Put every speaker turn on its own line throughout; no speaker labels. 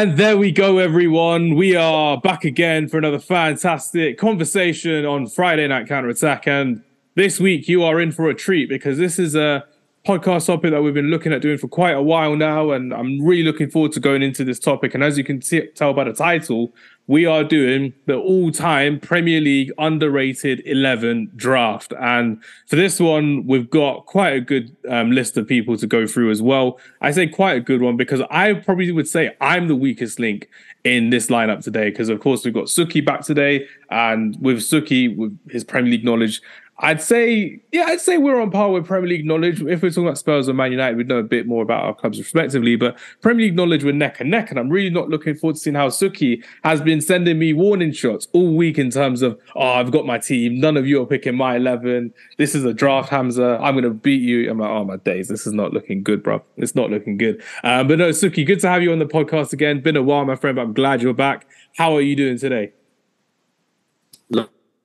And there we go, everyone. We are back again for another fantastic conversation on Friday Night Counter Attack. And this week, you are in for a treat because this is a podcast topic that we've been looking at doing for quite a while now. And I'm really looking forward to going into this topic. And as you can see, tell by the title, we are doing the all time Premier League underrated 11 draft. And for this one, we've got quite a good um, list of people to go through as well. I say quite a good one because I probably would say I'm the weakest link in this lineup today because, of course, we've got Sukhi back today. And with Sukhi, with his Premier League knowledge, I'd say, yeah, I'd say we're on par with Premier League knowledge. If we're talking about Spurs or Man United, we'd know a bit more about our clubs respectively. But Premier League knowledge, we're neck and neck. And I'm really not looking forward to seeing how Sukhi has been sending me warning shots all week in terms of, oh, I've got my team. None of you are picking my 11. This is a draft, Hamza. I'm going to beat you. I'm like, oh, my days. This is not looking good, bro. It's not looking good. Um, but no, Sukhi, good to have you on the podcast again. Been a while, my friend, but I'm glad you're back. How are you doing today?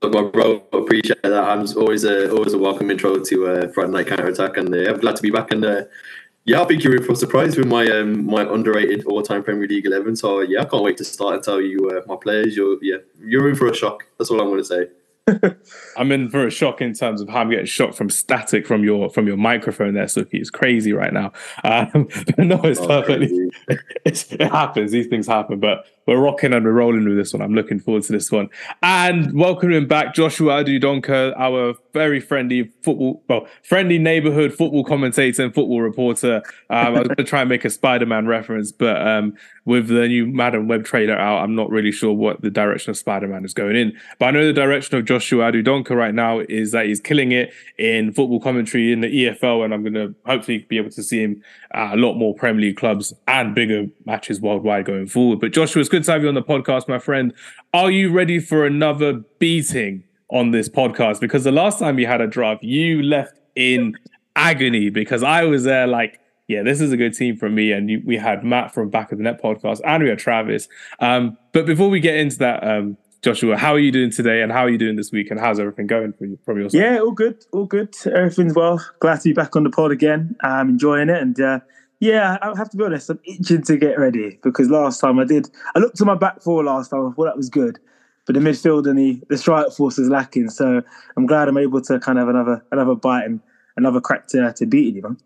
My bro, appreciate that. I'm always a always a welcome intro to uh, Friday Night Counter Attack, and uh, I'm glad to be back. And uh, yeah, I think you're in for surprise with my um, my underrated all time Premier League eleven. So yeah, I can't wait to start and tell you uh, my players. You're yeah, you're in for a shock. That's all I'm going to say.
I'm in for a shock in terms of how I'm getting shocked from static from your from your microphone there, Sukhi. It's crazy right now. Um, but no, it's oh, perfectly. It's, it happens. These things happen. But we're rocking and we're rolling with this one. I'm looking forward to this one. And welcoming back Joshua Adu Donkor, our very friendly football, well, friendly neighborhood football commentator and football reporter. Um, I was going to try and make a Spider Man reference, but um, with the new Madame Web trailer out, I'm not really sure what the direction of Spider Man is going in. But I know the direction of Joshua Adu Donkor right now is that he's killing it in football commentary in the EFL, and I'm going to hopefully be able to see him at a lot more Premier League clubs and bigger matches worldwide going forward. But Joshua, it's good to have you on the podcast, my friend. Are you ready for another beating on this podcast? Because the last time you had a draft, you left in agony because I was there like, yeah, this is a good team for me. And we had Matt from Back of the Net podcast and we had Travis. Um, but before we get into that, um, Joshua, how are you doing today and how are you doing this week and how's everything going for you from your side?
Yeah, all good, all good. Everything's well. Glad to be back on the pod again. I'm enjoying it and uh, yeah, I have to be honest. I'm itching to get ready because last time I did, I looked at my back four last time. I thought that was good, but the midfield and the the strike force is lacking. So I'm glad I'm able to kind of have another another bite and another crack to to beat you, man.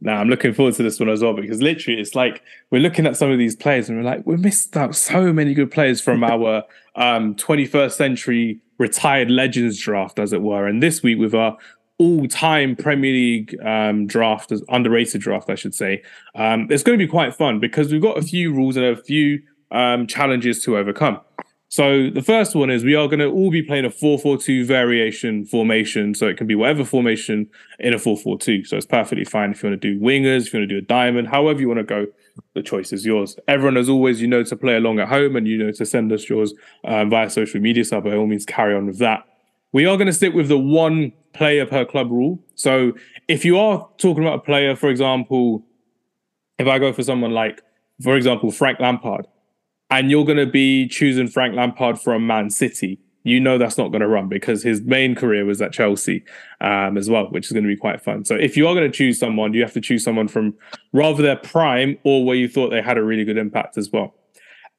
Now I'm looking forward to this one as well because literally it's like we're looking at some of these players and we're like we missed out so many good players from our um, 21st century retired legends draft, as it were. And this week with our all-time Premier League um, draft, as underrated draft, I should say. Um, it's going to be quite fun because we've got a few rules and a few um, challenges to overcome. So the first one is we are going to all be playing a 4-4-2 variation formation. So it can be whatever formation in a 4-4-2. So it's perfectly fine if you want to do wingers, if you want to do a diamond, however you want to go, the choice is yours. Everyone, as always, you know to play along at home and you know to send us yours um, via social media. So by all means, carry on with that. We are going to stick with the one player per club rule. So if you are talking about a player, for example, if I go for someone like, for example, Frank Lampard, and you're going to be choosing Frank Lampard from Man City, you know that's not going to run because his main career was at Chelsea um, as well, which is going to be quite fun. So if you are going to choose someone, you have to choose someone from rather their prime or where you thought they had a really good impact as well.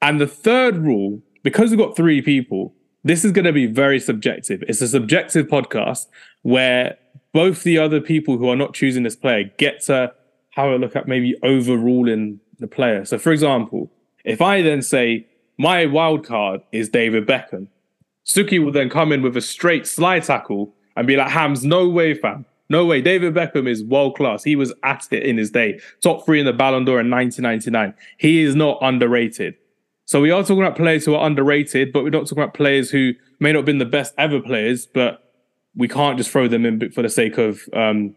And the third rule, because we've got three people, this is going to be very subjective. It's a subjective podcast where both the other people who are not choosing this player get to have a look at maybe overruling the player. So, for example, if I then say my wild card is David Beckham, Sukhi will then come in with a straight slide tackle and be like, Hamz, no way, fam. No way. David Beckham is world class. He was at it in his day. Top three in the Ballon d'Or in 1999. He is not underrated. So we are talking about players who are underrated, but we're not talking about players who may not have been the best ever players, but we can't just throw them in for the sake of um,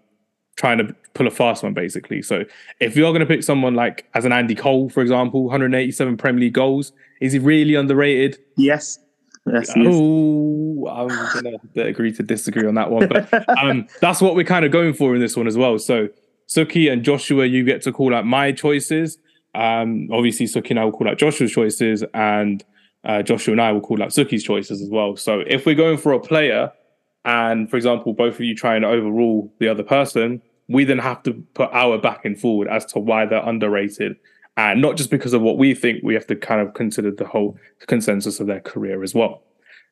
trying to pull a fast one, basically. So if you're going to pick someone like as an Andy Cole, for example, 187 Premier League goals, is he really underrated?
Yes.
Yes, oh, I'm gonna agree to disagree on that one, but um, that's what we're kind of going for in this one as well. So Sukhi and Joshua, you get to call out my choices. Um, obviously, Sukhi and I will call out Joshua's choices, and uh, Joshua and I will call out Sukhi's choices as well. So if we're going for a player, and for example, both of you try and overrule the other person, we then have to put our back and forward as to why they're underrated And not just because of what we think, we have to kind of consider the whole consensus of their career as well.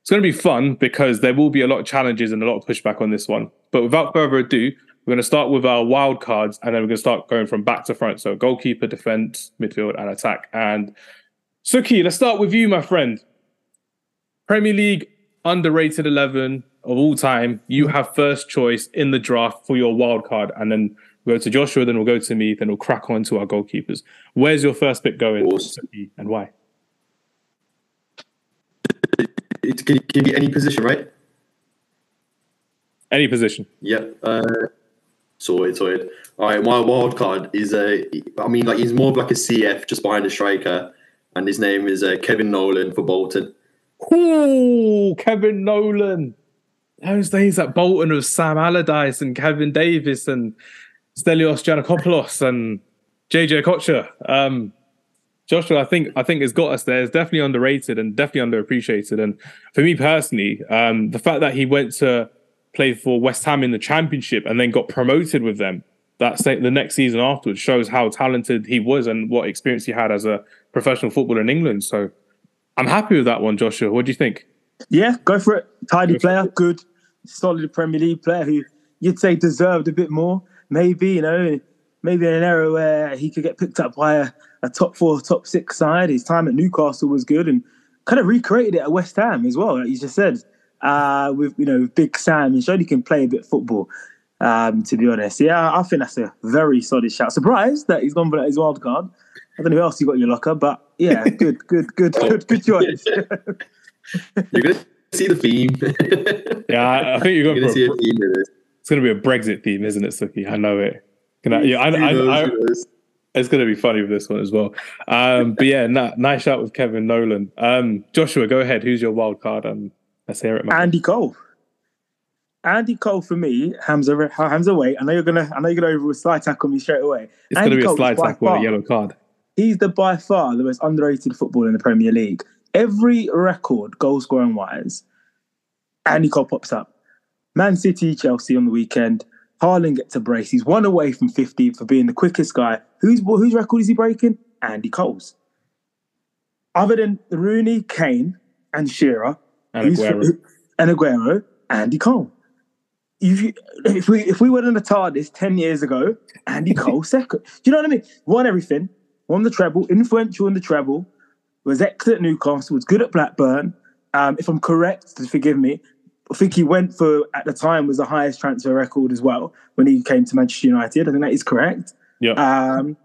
It's going to be fun because there will be a lot of challenges and a lot of pushback on this one. But without further ado, we're going to start with our wild cards and then we're going to start going from back to front. So goalkeeper, defense, midfield, and attack. And Sukhi, let's start with you, my friend. Premier League underrated 11 of all time. You have first choice in the draft for your wild card. And then we'll go to Joshua, then we'll go to me, then we'll crack on to our goalkeepers. Where's your first pick going,
Awesome.
And why?
It can, can be any position, right?
Any position.
Yep. Uh, sorted, sorted. All right, my wild card is a. I mean, like he's more of like a CF, just behind a striker, and his name is uh, Kevin Nolan for Bolton.
Ooh, Kevin Nolan. Those days at Bolton with Sam Allardyce and Kevin Davies and Stelios Giannakopoulos and JJ Okocha. Um, Joshua, I think I think has got us there. It's definitely underrated and definitely underappreciated. And for me personally, um, the fact that he went to play for West Ham in the Championship and then got promoted with them that the next season afterwards shows how talented he was and what experience he had as a professional footballer in England. So I'm happy with that one, Joshua. What do you think?
Yeah, go for it. Tidy
Go
player, good, solid Premier League player who you'd say deserved a bit more. Maybe you know, maybe in an era where he could get picked up by a, a top four, top six side. His time at Newcastle was good, and kind of recreated it at West Ham as well. Like you just said, uh, with you know Big Sam, he showed he can play a bit of football. Um, to be honest, yeah, I think that's a very solid shout. Surprised that he's gone for his wild card. I don't know who else you got in your locker, but yeah, good, good, good, good, good choice.
You're gonna see the theme.
Yeah, I, I think you're
You're
going
gonna see
a,
a theme in this.
it's going to be a Brexit theme, isn't it, Sukhi? I know it. Can I, yeah, I,
Who
I, I, it's going to be funny with this one as well. Um, but yeah, nah, nice shot with Kevin Nolan. Um, Joshua, go ahead. Who's your wild card? And let's hear it, man.
Andy Cole. Andy Cole for me, Hamza Hamza wait. I know you're gonna I know you're gonna over a slide tackle me straight away.
it's going to
Andy
be a slide tackle
far-
a yellow card.
He's the by far the most underrated footballer in the Premier League. Every record, goal scoring wise, Andy Cole pops up. Man City, Chelsea on the weekend. Haaland gets a brace. He's one away from 50 for being the quickest guy. Who's whose record is he breaking? Andy Cole's. Other than Rooney, Kane, and Shearer,
And Aguero.
who- and Aguero, Andy Cole. If, if we if we were in the TARDIS ten years ago, Andy Cole second. Do you know what I mean? Won everything, won the treble, influential in the treble, was excellent at Newcastle, was good at Blackburn. Um, if I'm correct, forgive me, I think he went for at the time was the highest transfer record as well when he came to Manchester United. I think that is correct.
Yeah.
Um,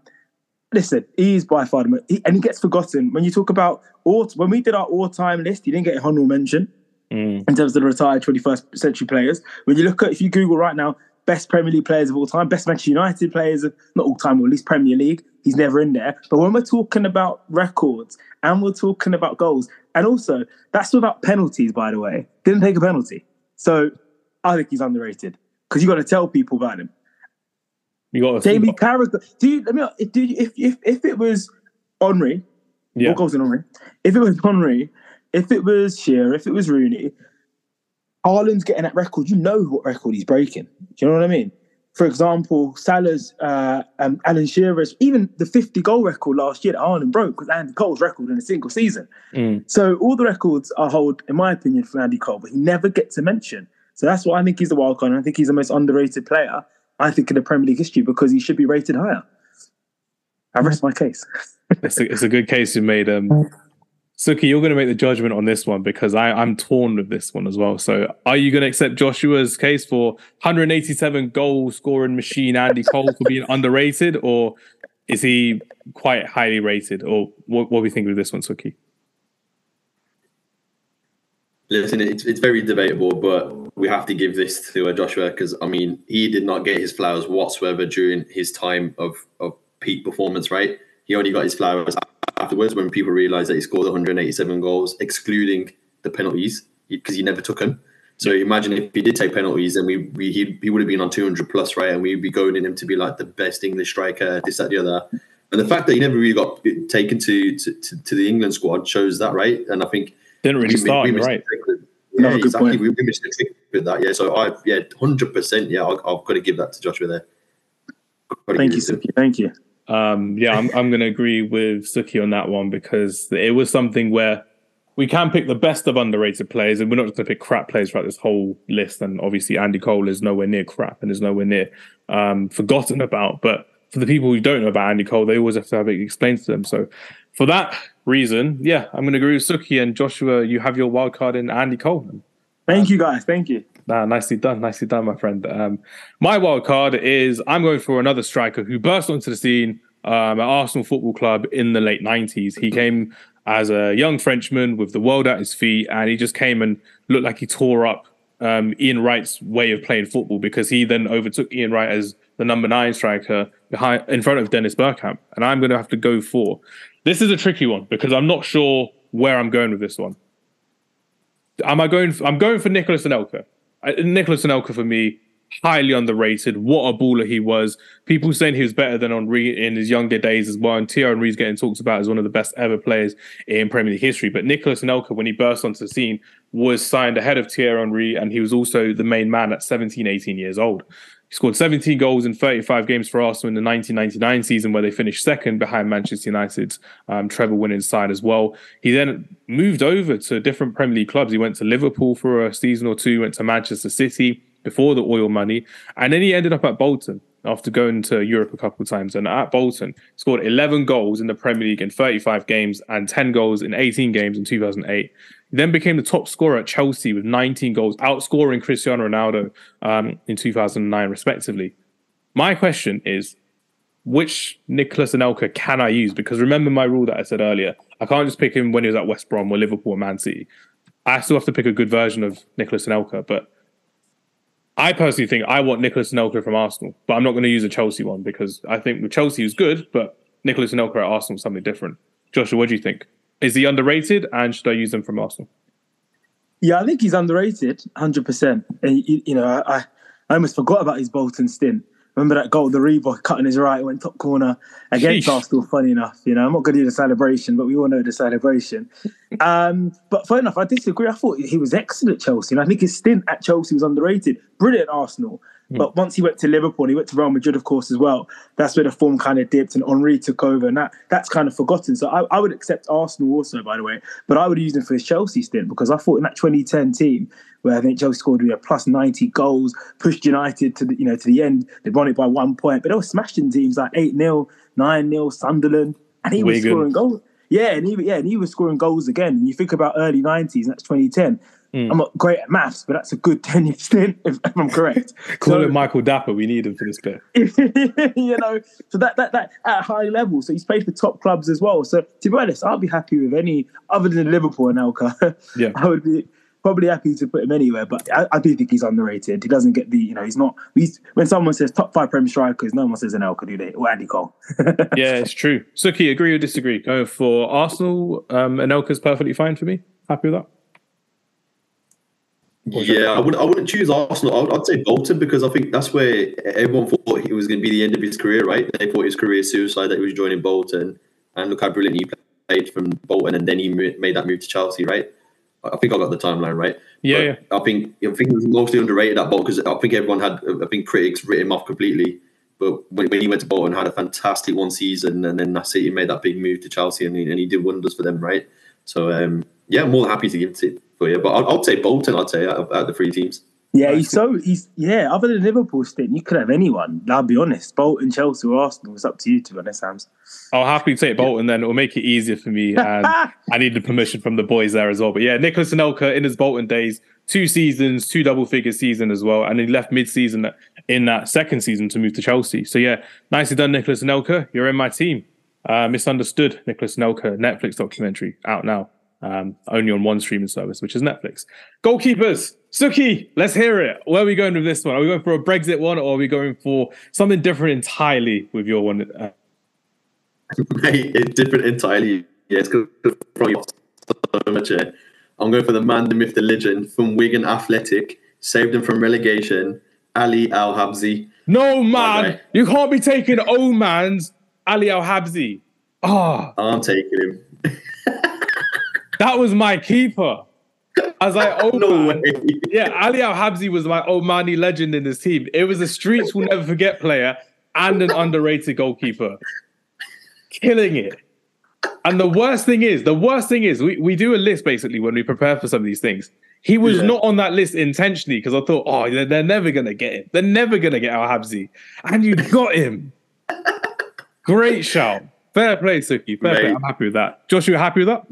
listen, he is by far the most, he, and he gets forgotten when you talk about all. When we did our all-time list, he didn't get a honorable mention
Mm.
in terms of the retired 21st century players. When you look at, if you Google right now, best Premier League players of all time, best Manchester United players, of, not all time, or at least Premier League, he's never in there. But when we're talking about records and we're talking about goals, and also that's without penalties, by the way, didn't take a penalty. So I think he's underrated because you got to tell people about him.
You got to
Jamie Carragher. Do you? Let me. Do you, if if if it was Henry,
Yeah.
what goes in Henry? If it was Henry, if it was Shearer, if it was Rooney, Haaland's getting that record. You know what record he's breaking. Do you know what I mean? For example, Salah's, uh, um, Alan Shearer's, even the 50 goal record last year that Haaland broke was Andy Cole's record in a single season.
Mm.
So all the records are hold, in my opinion, for Andy Cole, but he never gets a mention. So that's why I think he's the wild card. And I think he's the most underrated player, I think, in the Premier League history because he should be rated higher. I rest my case.
It's a, it's a good case you made. Um, Sukhi, you're going to make the judgment on this one because I, I'm torn with this one as well. So, are you going to accept Joshua's case for 187 goal scoring machine Andy Cole for being underrated, or is he quite highly rated? Or what, what do we think of this one, Sukhi?
Listen, it's, it's very debatable, but we have to give this to uh, Joshua because I mean he did not get his flowers whatsoever during his time of, of peak performance. Right, he only got his flowers afterwards when people realised that he scored 187 goals, excluding the penalties because he never took them. So imagine if he did take penalties, then we, we he, he would have been on 200 plus, right? And we'd be going in him to be like the best English striker, this, that, the other. And the fact that he never really got taken to to, to, to the England squad shows that, right? And I think
Didn't really
we-
start,
we
right?
the with-
No,
Yeah,
good
exactly.
point.
We, we missed the trick with that. Yeah, so I yeah, hundred percent. Yeah, I, I've got to give that to Joshua there.
Thank you,
give it to him.
Sukhi. Thank you.
Um, yeah, I'm, I'm going to agree with Sukhi on that one because it was something where we can pick the best of underrated players, and we're not just going to pick crap players throughout this whole list. And obviously, Andy Cole is nowhere near crap and is nowhere near um, forgotten about. But for the people who don't know about Andy Cole, they always have to have it explained to them. So, for that reason, yeah, I'm going to agree with Sukhi and Joshua. You have your wild card in Andy Cole.
Thank you, guys. Thank you.
Nah, nicely done, nicely done, my friend. Um, my wild card is I'm going for another striker who burst onto the scene um, at Arsenal Football Club in the late 90s. He came as a young Frenchman with the world at his feet, and he just came and looked like he tore up um, Ian Wright's way of playing football because he then overtook Ian Wright as the number nine striker behind in front of Dennis Bergkamp. And I'm going to have to go for this is a tricky one because I'm not sure where I'm going with this one. Am I going? For, I'm going for Nicolas Anelka. Uh, Nicolas Anelka for me, highly underrated. What a baller he was. People saying he was better than Henry in his younger days as well. And Thierry Henry's getting talked about as one of the best ever players in Premier League history. But Nicolas Anelka, when he burst onto the scene, was signed ahead of Thierry Henry, and he was also the main man at 17, 18 years old. He scored 17 goals in 35 games for Arsenal in the 1999 season, where they finished second behind Manchester United's um, treble winning side as well. He then moved over to different Premier League clubs. He went to Liverpool for a season or two, went to Manchester City before the oil money, and then he ended up at Bolton after going to Europe a couple of times. And at Bolton, scored 11 goals in the Premier League in 35 games and 10 goals in 18 games in 2008. He then became the top scorer at Chelsea with 19 goals, outscoring Cristiano Ronaldo um, in 2009, respectively. My question is, which Nicolas Anelka can I use? Because remember my rule that I said earlier. I can't just pick him when he was at West Brom or Liverpool or Man City. I still have to pick a good version of Nicolas Anelka. But I personally think I want Nicolas Anelka from Arsenal. But I'm not going to use a Chelsea one because I think with Chelsea was good, but Nicolas Anelka at Arsenal is something different. Joshua, what do you think? Is he underrated, and should I use him from Arsenal?
Yeah, I think he's underrated, hundred percent. And you know, I, I almost forgot about his Bolton stint. Remember that goal, the Reebok cutting his right, went top corner against Sheesh. Arsenal. Funny enough, you know, I'm not going to do the celebration, but we all know the celebration. um, but funny enough, I disagree. I thought he was excellent at Chelsea, and I think his stint at Chelsea was underrated. Brilliant Arsenal. But once he went to Liverpool, and he went to Real Madrid, of course, as well. That's where the form kind of dipped, and Henry took over, and that that's kind of forgotten. So I, I would accept Arsenal also, by the way, but I would use him for his Chelsea stint because I thought in that 2010 team where I think Chelsea scored you know, plus 90 goals, pushed United to the you know to the end. They won it by one point, but they were smashing teams like eight 0 nine 0 Sunderland, and he was scoring goals. Yeah, and he yeah, and he was scoring goals again. And you think about early 90s, that's 2010. Mm. I'm not great at maths, but that's a good 10 year stint, if, if I'm correct.
Call so, it Michael Dapaah. We need him for this bit.
you know, so that, that, that at a high level. So he's played for top clubs as well. So to be honest, I'll be happy with any other than Liverpool and Elka. Yeah. I would be probably happy to put him anywhere, but I, I, do think he's underrated. He doesn't get the, you know, he's not. He's, when someone says top five Premier strikers, no one says Anelka, do they? Or Andy Cole.
yeah, it's true. Sukhi, agree or disagree? Go for Arsenal. Um, Anelka's perfectly fine for me. Happy with that.
Yeah, I would. I wouldn't choose Arsenal. I'd, I'd, say Bolton because I think that's where everyone thought it was going to be the end of his career. Right? They thought his career suicide that he was joining Bolton, and look how brilliant he played from Bolton, and then he made that move to Chelsea. Right? I think I got the timeline right.
Yeah, yeah.
I think I think he was mostly underrated at Bolton because I think everyone had. I think critics written him off completely. But when, when he went to Bolton, had a fantastic one season, and then City made that big move to Chelsea, and he, and he did wonders for them. Right? So um, yeah, I'm more than happy to give it to for you. But I'll, I'll take Bolton. I'd say out of, out of the three teams.
Yeah, he's so he's yeah. Other than Liverpool stint, you could have anyone. I'll be honest. Bolton, Chelsea, or Arsenal. It's up to you. To be honest, Sams.
I'll happily take Bolton. Then it'll make it easier for me, and I need the permission from the boys there as well. But yeah, Nicolas Anelka in his Bolton days, two seasons, two double figure season as well, and he left mid season in that second season to move to Chelsea. So yeah, nicely done, Nicolas Anelka. You're in my team. Uh, misunderstood, Nicolas Anelka Netflix documentary out now um, only on one streaming service, which is Netflix. Goalkeepers, Sukhi, let's hear it. Where are we going with this one? Are we going for a Brexit one, or are we going for something different entirely with your one? Uh,
different entirely. Yeah, it's so much. Here. I'm going for the man, the myth, the legend from Wigan Athletic. Saved them from relegation. Ali Al Habsi.
No man, you can't be taking old man's Ali Al Habsi. Oh.
I'm taking him.
That was my keeper. I was like, oh no way. Yeah, Ali Al Habsi was my Omani legend in this team. It was a streets will never forget player and an underrated goalkeeper. killing it. And the worst thing is, the worst thing is, we, we do a list basically when we prepare for some of these things. He was
Yeah.
not on that list intentionally because I thought, oh, they're, they're never gonna get him. They're never gonna get Al Habsi, and you got him. Great shout. Fair play, Sukhi. Fair play. I'm happy with that. Josh, you happy with that?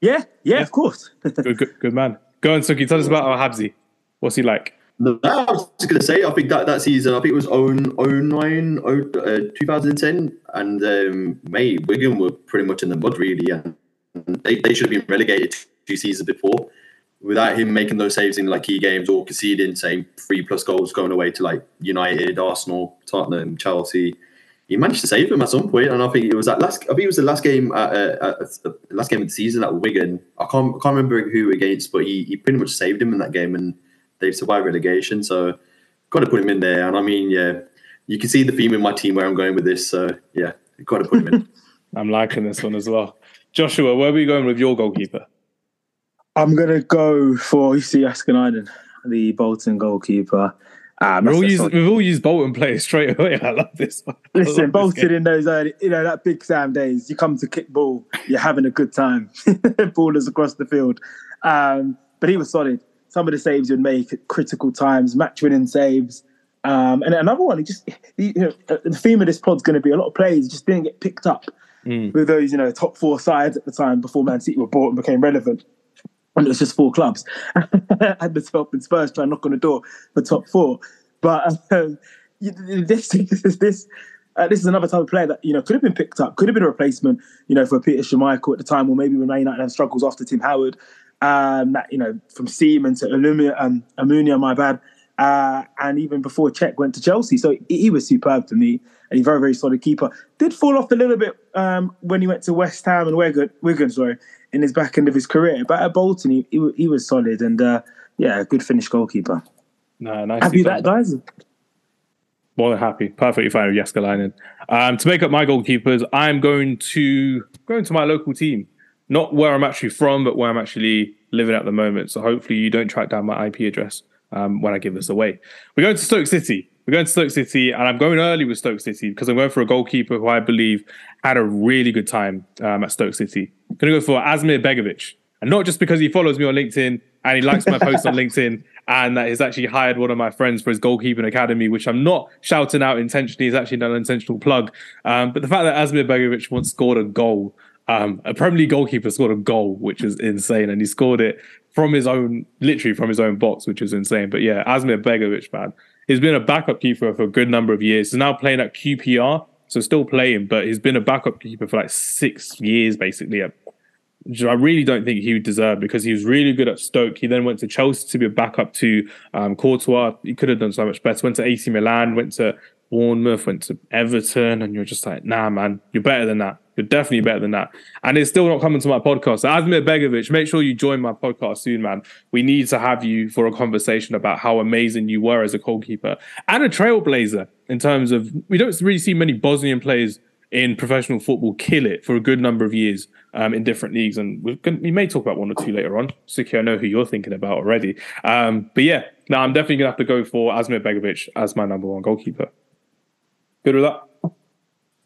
Yeah, yeah, of course.
Good, good, good man. Go on, Sukhi. Tell us about Al Habsi. What's he like?
No, I was just going to say, I think that, that season, I think it was 09, 09 uh, 2010, and um, mate, Wigan were pretty much in the mud, really, and they, they should have been relegated two seasons before. Without him making those saves in like key games or conceding, say, three plus goals going away to like United, Arsenal, Tottenham, Chelsea, he managed to save him at some point, and I think it was that last. I think it was the last game at, uh, at, at last game of the season at Wigan. I can't I can't remember who against, but he, he pretty much saved him in that game, and they survived relegation. So got to put him in there. And I mean, yeah, you can see the theme in my team where I'm going with this. So yeah, got to put him in.
I'm liking this one as well. Joshua, where are we going with your goalkeeper?
I'm gonna go for Jussi Jaaskelainen, the Bolton goalkeeper. Um,
We've all, used, we've all used Bolton players straight away. I love this one. Love
Listen,
this
Bolton in those early, you know, that big Sam days, you come to kick ball, you're having a good time. Ballers across the field. Um, but he was solid. Some of the saves he'd make at critical times, match winning saves. Um, and another one, he just, you know, uh, the theme of this pod's going to be a lot of players just didn't get picked up
Mm.
with those, you know, top four sides at the time before Man City were bought and became relevant. And it was just four clubs. Had the top and Spurs try and knock on the door for top four. But um, this, this, this, uh, this is another type of player that you know could have been picked up, could have been a replacement, you know, for Peter Schmeichel at the time, or maybe when Man United had struggles after Tim Howard. Um, that you know, from Seaman to Alumia, um, Almunia, my bad, uh, and even before Cech went to Chelsea. So he, he was superb to me, and he's very, very solid keeper. Did fall off a little bit um, when he went to West Ham and Wigan, Wigan, sorry, in his back end of his career. But at Bolton, he, he, he was solid, and uh, yeah, good Finnish goalkeeper.
No, nice.
Happy that, guys.
More than happy. Perfectly fine with Jaaskelainen. Um, to make up my goalkeepers, I'm going to going to my local team. Not where I'm actually from, but where I'm actually living at the moment. So hopefully you don't track down my IP address um, when I give this away. We're going to Stoke City. We're going to Stoke City, and I'm going early with Stoke City because I'm going for a goalkeeper who I believe had a really good time um, at Stoke City. Going to go for Asmir Begovic. And not just because he follows me on LinkedIn and he likes my posts on LinkedIn and that he's actually hired one of my friends for his goalkeeping academy, which I'm not shouting out intentionally. It's actually an intentional plug. Um, but the fact that Asmir Begovic once scored a goal, um, a Premier League goalkeeper scored a goal, which is insane. And he scored it from his own, literally from his own box, which is insane. But yeah, Asmir Begovic, man, he's been a backup keeper for a good number of years. He's now playing at QPR, so still playing, but he's been a backup keeper for like six years, basically, I really don't think he would deserve because he was really good at Stoke. He then went to Chelsea to be a backup to um, Courtois. He could have done so much better. Went to AC Milan, went to Bournemouth, went to Everton, and you're just like, nah, man, you're better than that. You're definitely better than that. And it's still not coming to my podcast. So Asmir Begovic, make sure you join my podcast soon, man. We need to have you for a conversation about how amazing you were as a goalkeeper and a trailblazer in terms of we don't really see many Bosnian players in professional football kill it for a good number of years um, in different leagues. And gonna, we may talk about one or two later on. Sukhi, I know who you're thinking about already. Um, but yeah, no, I'm definitely going to have to go for Asmir Begovic as my number one goalkeeper. Good with that?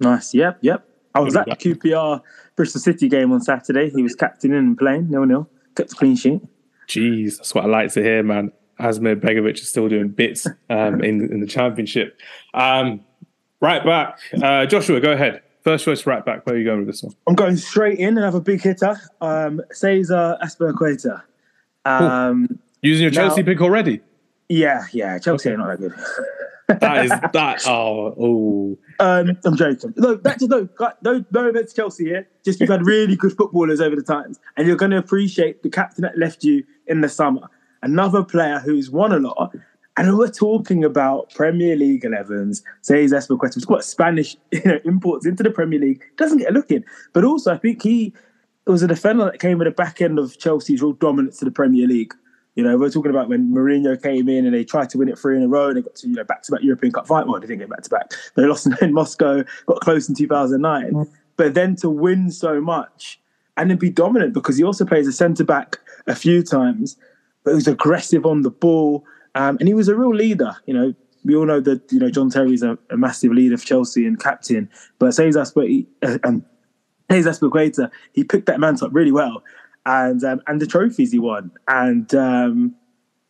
Nice. Yep, yep. I was at the QPR Bristol City game on Saturday. He was captaining in and playing nil nil. Kept a clean sheet.
Jeez, that's what I like to hear, man. Asmir Begovic is still doing bits um, in, in the championship. Um, right back. Uh, Joshua, go ahead. First choice right back. Where are you going with this one?
I'm going straight in and have a big hitter. Um, Cesar Azpilicueta. Um,
Using your
Now-
Chelsea pick already?
yeah, yeah. Chelsea are not that good.
That is that. Oh, oh.
Um, I'm joking. No, that just no, no, no offense Chelsea here. Just you've had really good footballers over the times, and you're going to appreciate the captain that left you in the summer. Another player who's won a lot, and we're talking about Premier League 11s. César Azpilicueta, who's got Spanish you know, imports into the Premier League, doesn't get a look in. But also, I think he was a defender that came at the back end of Chelsea's real dominance to the Premier League. You know, we're talking about when Mourinho came in and they tried to win it three in a row and they got to, you know, back to back European Cup fight. Well, they didn't get back to back. They lost in Moscow, got close in 2009. But then to win so much and then be dominant because he also plays a centre back a few times, but he was aggressive on the ball. Um, and he was a real leader. You know, we all know that, you know, John Terry's a, a massive leader for Chelsea and captain, but Cesar uh, um, Hayes Azpilicueta, he picked that man up really well, and um, and the trophies he won, and um,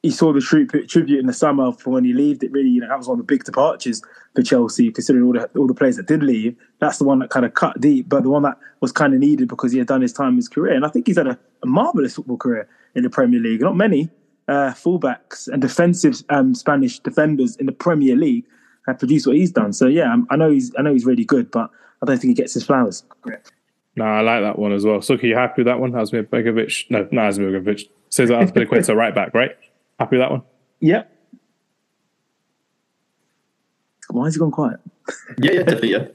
he saw the tribute, in the summer for when he left. It really, you know, that was one of the big departures for Chelsea, considering all the all the players that did leave. That's the one that kind of cut deep, but the one that was kind of needed because he had done his time in his career, and I think he's had a, a marvelous football career in the Premier League. Not many uh, fullbacks and defensive um, Spanish defenders in the Premier League have produced what he's done. So yeah, I know he's I know he's really good, but I don't think he gets his flowers.
No, I like that one as well. So, are you happy with that one? Asmir Begovic? No, not Asmir Begovic. Says Azpilicueta right back, right? Happy with that one?
Yep. Why has he gone quiet?
Yeah, yeah, definitely, yeah.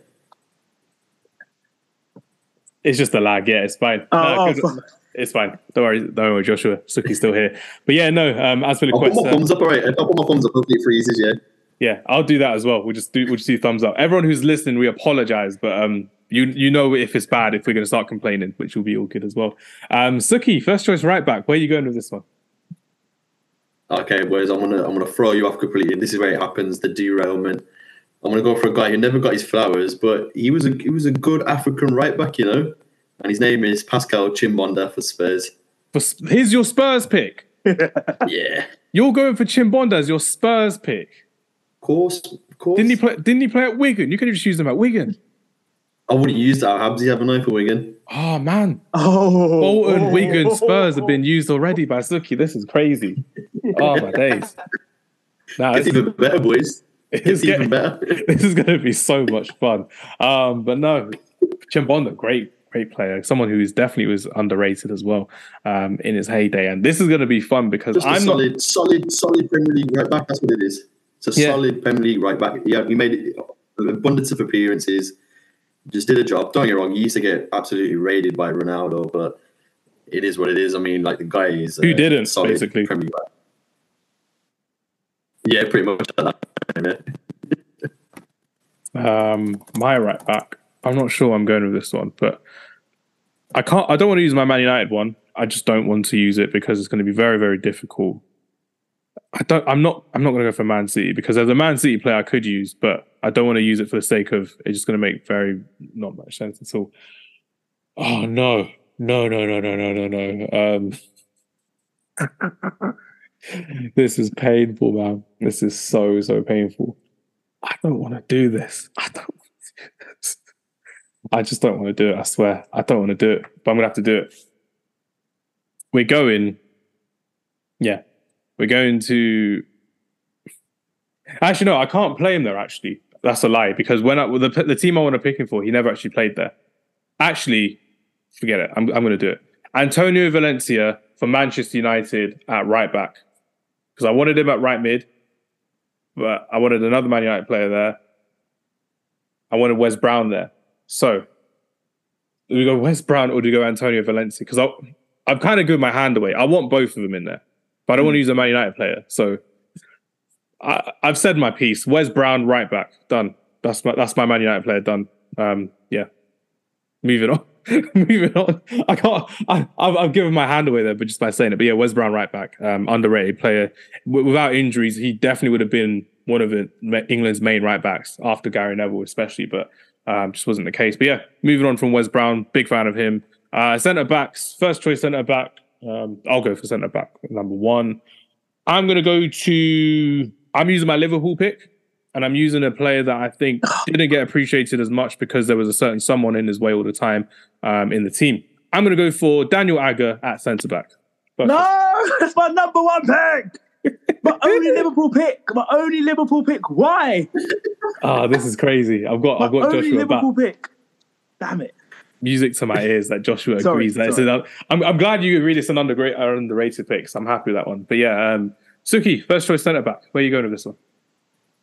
It's just a lag. Yeah, it's fine.
Oh,
No,
oh,
it's fine. Don't worry. Don't worry, Joshua. Sukhi's still here. But yeah, no. Um,
I'll put my thumbs up, all right. I'll put my thumbs up. Hopefully it freezes, yeah.
Yeah, I'll do that as well. We'll just do. We'll just do thumbs up. Everyone who's listening, we apologize, but um, you you know if it's bad if we're going to start complaining, which will be all good as well. Um, Sukhi, first choice right back. Where are you going with this one?
Okay, boys, I'm gonna I'm gonna throw you off completely. This is where it happens, the derailment. I'm gonna go for a guy who never got his flowers, but he was a he was a good African right back, you know. And his name is Pascal Chimbonda for Spurs.
For, here's your Spurs pick.
Yeah,
You're going for Chimbonda as your Spurs pick.
of course, of course.
Didn't he play? Didn't he play at Wigan? You could have just used him at Wigan.
I wouldn't use that. Habsy have a knife for Wigan.
Oh man,
Oh,
Bolton,
oh,
Wigan, Spurs have been used already by Sukhi. This is crazy. Oh my days. Nah,
It's
it's,
even better, boys.
it's
It's even better.
this is going to be so much fun. Um, but no, Chimbonda, great, great player. Someone who is definitely was underrated as well um, in his heyday. And this is going to be fun because
Just a
I'm not.
solid, solid, solid Premier League right back. That's what it is. It's a
Yeah.
solid Premier League right back. Yeah, he made it, abundance of appearances. Just did a job. Don't get me wrong. He used to get absolutely raided by Ronaldo, but it is what it is. I mean, like the guy is
Who
uh,
didn't, basically.
Premier Yeah, pretty much.
Um, my right back. I'm not sure I'm going with this one, but I can't. I don't want to use my Man United one. I just don't want to use it because it's going to be very, very difficult. I don't. I'm not. I'm not going to go for Man City because there's a Man City player I could use, but I don't want to use it for the sake of it's just going to make very not much sense at all. Oh no! No! No! No! No! No! No! No! Um, this is painful, man. This is so so painful. I don't want to do this. I don't want to do this. I just don't want to do it. I swear. I don't want to do it, but I'm to have to do it. We're going. Yeah. We're going to. Actually, no, I can't play him there, actually. That's a lie because when I, the, the team I want to pick him for, he never actually played there. Actually, forget it. I'm, I'm going to do it. Antonio Valencia for Manchester United at right back because I wanted him at right mid but I wanted another Man United player there. I wanted Wes Brown there. So, do we go Wes Brown or do we go Antonio Valencia? Because I'm kind of good my hand away. I want both of them in there, but I don't want to use a Man United player. So, I, I've said my piece. Wes Brown, right back, done. That's my that's my Man United player done. Um, yeah. Moving on. Moving on. I can't. I, I've, I've given my hand away there, but just by saying it. But yeah, Wes Brown, right back, um, underrated player. W- without injuries, he definitely would have been one of the, England's main right backs after Gary Neville, especially. But um, just wasn't the case. But yeah, moving on from Wes Brown, big fan of him. Uh, centre backs, first choice centre back. Um, I'll go for centre back number one. I'm going to go to. I'm using my Liverpool pick, and I'm using a player that I think didn't get appreciated as much because there was a certain someone in his way all the time um, in the team. I'm going to go for Daniel Agger at centre back. Choice.
No, that's my number one pick. My only Liverpool pick. My only Liverpool pick. Why?
Ah, this is crazy. I've got
My
I've got
only
Joshua
Liverpool
back.
pick. Damn it.
Music to my ears that Joshua
Sorry,
agrees. That it's
sorry.
an- I'm I'm glad you agree it's an underrated underrated pick. So I'm happy with that one. But yeah, um, Sukhi, first choice centre back. Where are you going with this one?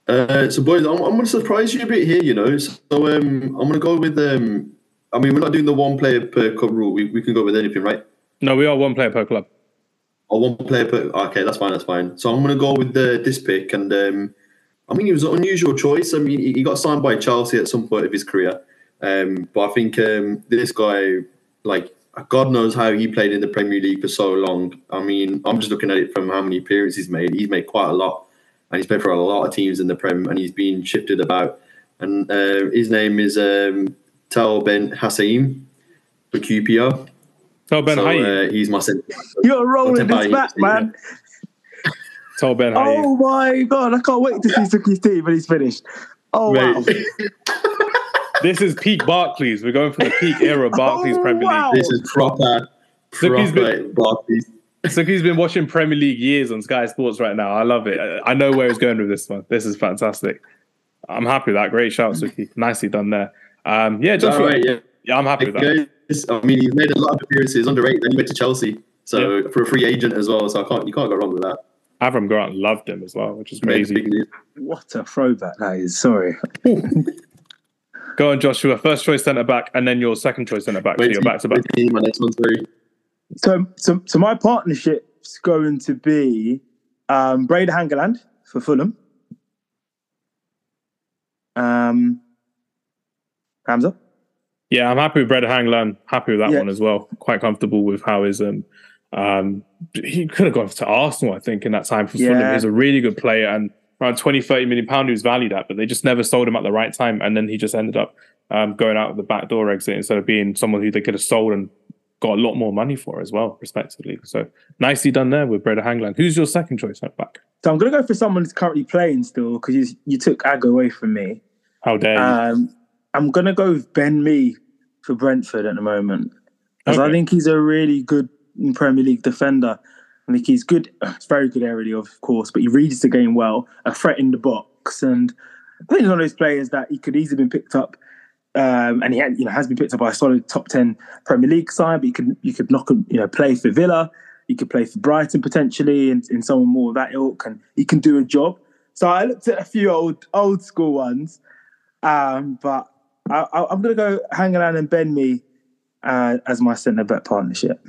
Uh, so, boys, I'm, I'm going to surprise you a bit here, you know. So, um, I'm going to go with. Um, I mean, we're not doing the one player per club rule. We, we can go with anything, right?
No, we are one player per club.
Or one player per. Okay, that's fine. That's fine. So, I'm going to go with the, this pick, and um, I mean, it was an unusual choice. I mean, he he got signed by Chelsea at some point of his career, um, but I think um, this guy, like, God knows how he played in the Premier League for so long. I mean, I'm just looking at it from how many appearances he's made. He's made quite a lot, and he's played for a lot of teams in the Prem, and he's been shifted about. And uh, his name is um, Tal Ben Haim. for QPR.
Tell Ben
so,
how you.
uh, he's my centre.
You're rolling this
tell
back, man.
Tell Ben how.
Oh my god, I can't wait to see Sukhi's team when he's finished. Oh wow.
Mate,
This is peak Barclays. We're going for the peak era Barclays
Oh,
Premier
wow.
this is proper,
Sukhi's
proper Barclays.
League. Sukhi's been watching Premier League years on Sky Sports right now. I love it. I I know where he's going with this one. This is fantastic. I'm happy with that. Great shout, Sukhi. Nicely done there. Um, yeah,
Is that
Joshua.
right? Yeah.
Yeah, I'm happy with that.
I mean, he's made a lot of appearances, underrated. Then he went to Chelsea, so for a free agent as well. So I can't, you can't go wrong with that.
Avram Grant loved him as well, which is
Made a
crazy.
What a throwback that is. Sorry.
Go on, Joshua. First choice centre back, and then your second choice centre back. So
Wait
you're back to back.
wait till My next one's very.
So, so, so my partnership's going to be um, Brede Hangeland for Fulham. Um, Hamza.
Yeah, I'm happy with Brede Hangeland. Happy with that
Yeah.
one as well. Quite comfortable with how his um um he could have gone to Arsenal, I think, in that time for Fulham. He's a really good player and around 20, 30 million pound he was valued at, but they just never sold him at the right time. And then he just ended up um, going out of the back door exit instead of being someone who they could have sold and got a lot more money for as well, respectively. So nicely done there with Brede Hangeland. Who's your second choice at back?
So I'm going to go for someone who's currently playing still because you, you took Agger away from me.
How dare you?
Um, I'm going to go with Ben Mee for Brentford at the moment. Because I think he's a really good Premier League defender. I think he's good. It's very good area, of course, but he reads the game well, a threat in the box. And I think he's one of those players that he could easily been picked up. Um, and he had, you know, has been picked up by a solid top 10 Premier League side, but you could, you could knock him, you know, play for Villa. He could play for Brighton potentially and, and someone more of that ilk, and he can do a job. So I looked at a few old old school ones, um, but I, I'm going to go hang around and Ben Mee uh, as my centre back partnership.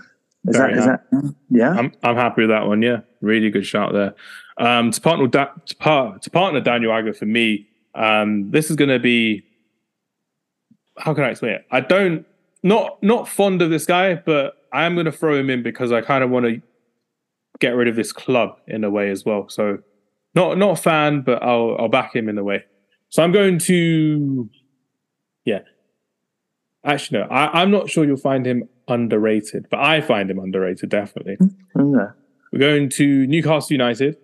Is that, is that, yeah?
I'm I'm happy with that one. Yeah, really good shout there. Um, to partner da- to, par- to partner Daniel Agger for me, um, this is going to be. How can I explain it? I don't not not fond of this guy, but I am going to throw him in because I kind of want to get rid of this club in a way as well. So not not a fan, but I'll I'll back him in a way. So I'm going to, yeah. Actually, no, I, I'm not sure you'll find him underrated, but I find him underrated definitely.
Yeah.
We're going to Newcastle United.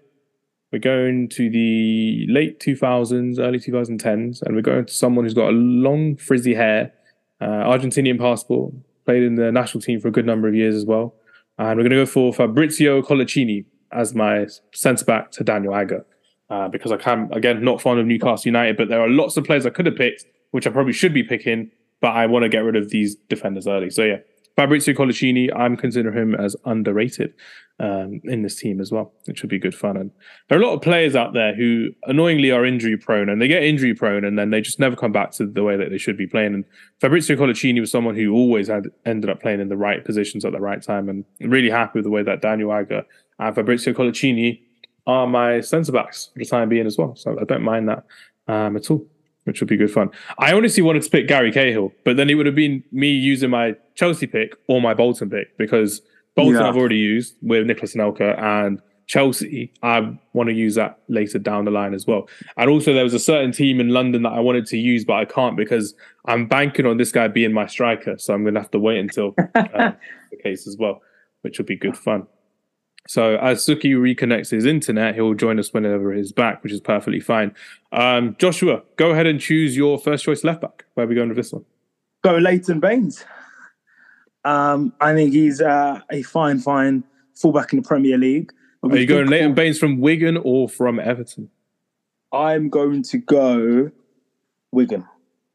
We're going to the late 2000s, early 2010s, and we're going to someone who's got a long, frizzy hair, uh, Argentinian passport, played in the national team for a good number of years as well. And we're going to go for Fabricio Coloccini as my centre back to Daniel Agger. Uh, because I can, again, not fond of Newcastle United, but there are lots of players I could have picked, which I probably should be picking, but I want to get rid of these defenders early. So, yeah, Fabricio Coloccini, I'm considering him as underrated um, in this team as well. It should be good fun. And there are a lot of players out there who annoyingly are injury prone and they get injury prone and then they just never come back to the way that they should be playing. And Fabricio Coloccini was someone who always had ended up playing in the right positions at the right time. And I'm really happy with the way that Daniel Agger and Fabricio Coloccini are my centre backs for the time being as well. So I don't mind that um, at all. Which would be good fun. I honestly wanted to pick Gary Cahill, but then it would have been me using my Chelsea pick or my Bolton pick because Bolton
Yeah.
I've already used with Nicolas Anelka and Chelsea, I want to use that later down the line as well. And also, there was a certain team in London that I wanted to use, but I can't because I'm banking on this guy being my striker. So I'm going to have to wait until uh, the case as well, which would be good fun. So as Sukhi reconnects his internet, he'll join us whenever he's back, which is perfectly fine. Um, Joshua, go ahead and choose your first choice left back. Where are we going with this one?
Go Leighton Baines. Um, I think he's uh, a fine, fine fullback in the Premier League.
Are you going Leighton Baines from Wigan or from Everton?
I'm going to go Wigan.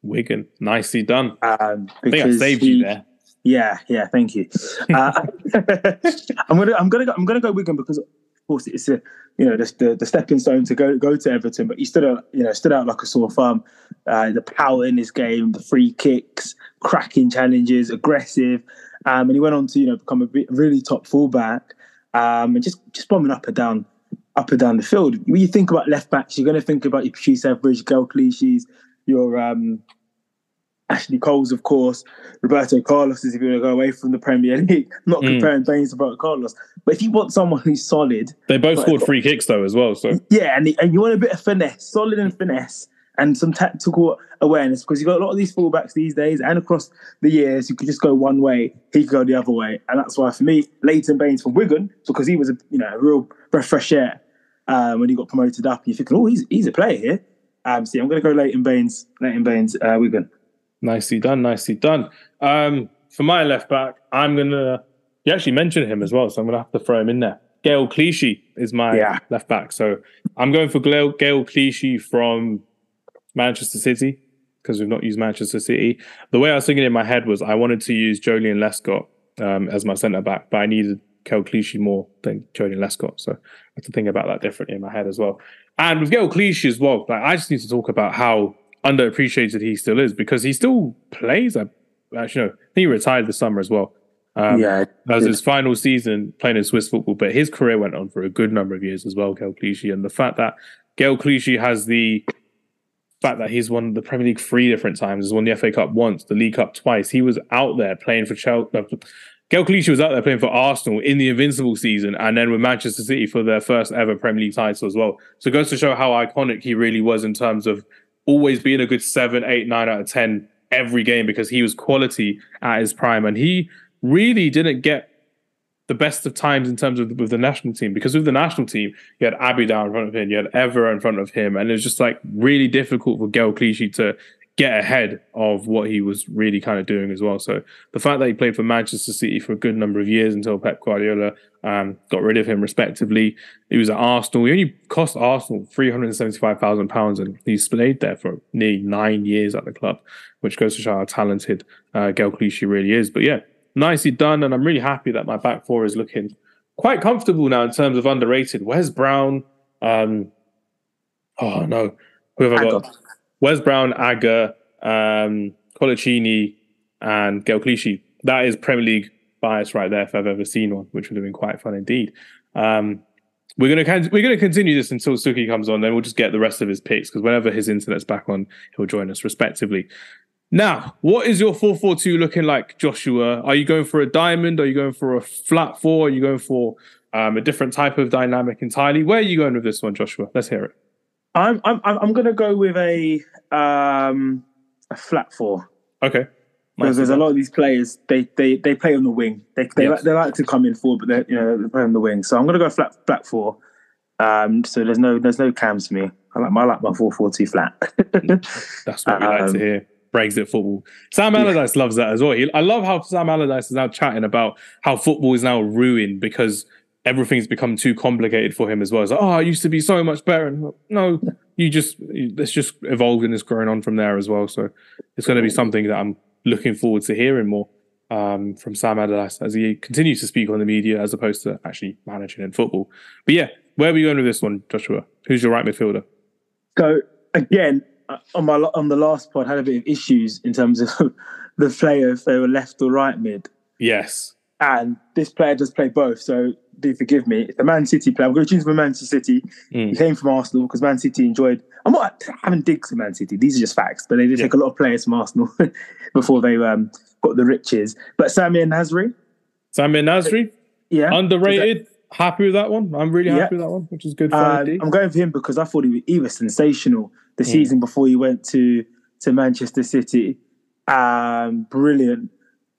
Wigan, nicely done.
Um,
I think I saved
he-
you there.
Yeah, yeah, thank you. Uh, I'm gonna, I'm gonna, go, I'm gonna go Wigan because, of course, it's a, you know, the, the, the stepping stone to go go to Everton. But he stood out, you know, stood out like a sore thumb. Uh, the power in his game, the free kicks, cracking challenges, aggressive, um, and he went on to, you know, become a really top fullback, um, and just just bombing up and down, up and down the field. When you think about left backs, you're going to think about your Patrice Everidge, Gael Clichy's, your um, Ashley Coles, of course, Roberto Carlos is if you want to go away from the Premier League. I'm not
Mm.
comparing Baines to Roberto Carlos, but if you want someone who's solid,
They both scored free kicks though as well. So
yeah, and, and you want a bit of finesse, solid and finesse, and some tactical awareness because you've got a lot of these fullbacks these days and across the years you could just go one way, he could go the other way, and that's why for me, Leighton Baines from Wigan because he was a you know a real breath fresh air um, when he got promoted up. You're thinking, oh, he's he's a player here. Um, see, I'm going to go Leighton Baines, Leighton Baines, uh, Wigan.
Nicely done, nicely done. Um, for my left back, I'm gonna. You actually mentioned him as well, so I'm gonna have to throw him in there. Gael Clichy is my
Yeah.
left back, so I'm going for Gael, Gael Clichy from Manchester City because we've not used Manchester City. The way I was thinking in my head was I wanted to use Joleon Lescott um, as my centre back, but I needed Gael Clichy more than Joleon Lescott, so I have to think about that differently in my head as well. And with Gael Clichy as well, like I just need to talk about how underappreciated he still is because he still plays. I actually no, I think he retired this summer as well. Um,
yeah,
that was his final season playing in Swiss football, but his career went on for a good number of years as well, Gael Clichy. And the fact that Gael Clichy has the fact that he's won the Premier League three different times, has won the FA Cup once, the League Cup twice. He was out there playing for Chelsea. Gael Clichy was out there playing for Arsenal in the Invincible season, and then with Manchester City for their first ever Premier League title as well. So it goes to show how iconic he really was in terms of always being a good seven, eight, nine out of ten every game because he was quality at his prime, and he really didn't get the best of times in terms of with the national team because with the national team you had Abidal in front of him, you had Evra in front of him, and it was just like really difficult for Gael Clichy to get ahead of what he was really kind of doing as well. So the fact that he played for Manchester City for a good number of years until Pep Guardiola um, got rid of him respectively. He was at Arsenal. He only cost Arsenal three hundred and seventy-five thousand pounds, and he's played there for nearly nine years at the club, which goes to show how talented uh, Gael Clichy really is. But yeah, nicely done, and I'm really happy that my back four is looking quite comfortable now in terms of underrated. Where's Brown? Um, oh no, who have I got? Wes Brown, Agger, um, Coloccini, and Gael Clichy. That is Premier League bias right there if I've ever seen one, which would have been quite fun indeed. Um, we're gonna we're gonna continue this until Sukhi comes on. Then we'll just get the rest of his picks because whenever his internet's back on, he'll join us respectively. Now, what is your four four two looking like, Joshua? Are you going for a diamond? Are you going for a flat four? Are you going for um, a different type of dynamic entirely? Where are you going with this one, Joshua? Let's hear it.
I'm I'm I'm going to go with a um a flat four
Okay.
because there's a lot of these players they they they play on the wing. They they,
Yes.
like, they like to come in forward, but they you know they play on the wing. So I'm going to go flat flat four. Um, so there's no there's no cams for me. I like my I like my four four two flat.
That's what we like to
Um,
hear. Brexit football. Sam Allardyce loves that as well. He, I love how Sam Allardyce is now chatting about how football is now ruined because everything's become too complicated for him as well. It's like, oh, it used to be so much better. And no, you just it's just evolved and it's growing on from there as well. So it's going to be something that I'm looking forward to hearing more um, from Sam Allardyce as he continues to speak on the media as opposed to actually managing in football. But yeah, where are we going with this one, Joshua? Who's your right midfielder?
So again, uh, on my on the last pod, I had a bit of issues in terms of the player if they were left or right mid,
Yes.
And this player does play both. So do forgive me. The Man City player, I'm going to choose for Manchester City.
Mm.
He came from Arsenal because Man City enjoyed. I'm not having digs at Man City. These are just facts, but they did
Yeah.
take a lot of players from Arsenal before they um, got the riches. But Samir Nasri,
Samir Nasri,
yeah,
underrated. Happy with that one. I'm really
Yeah.
happy with that one, which is good for
Um, I'm going for him because I thought he was, he was sensational the
Mm.
season before he went to to Manchester City. Um, brilliant,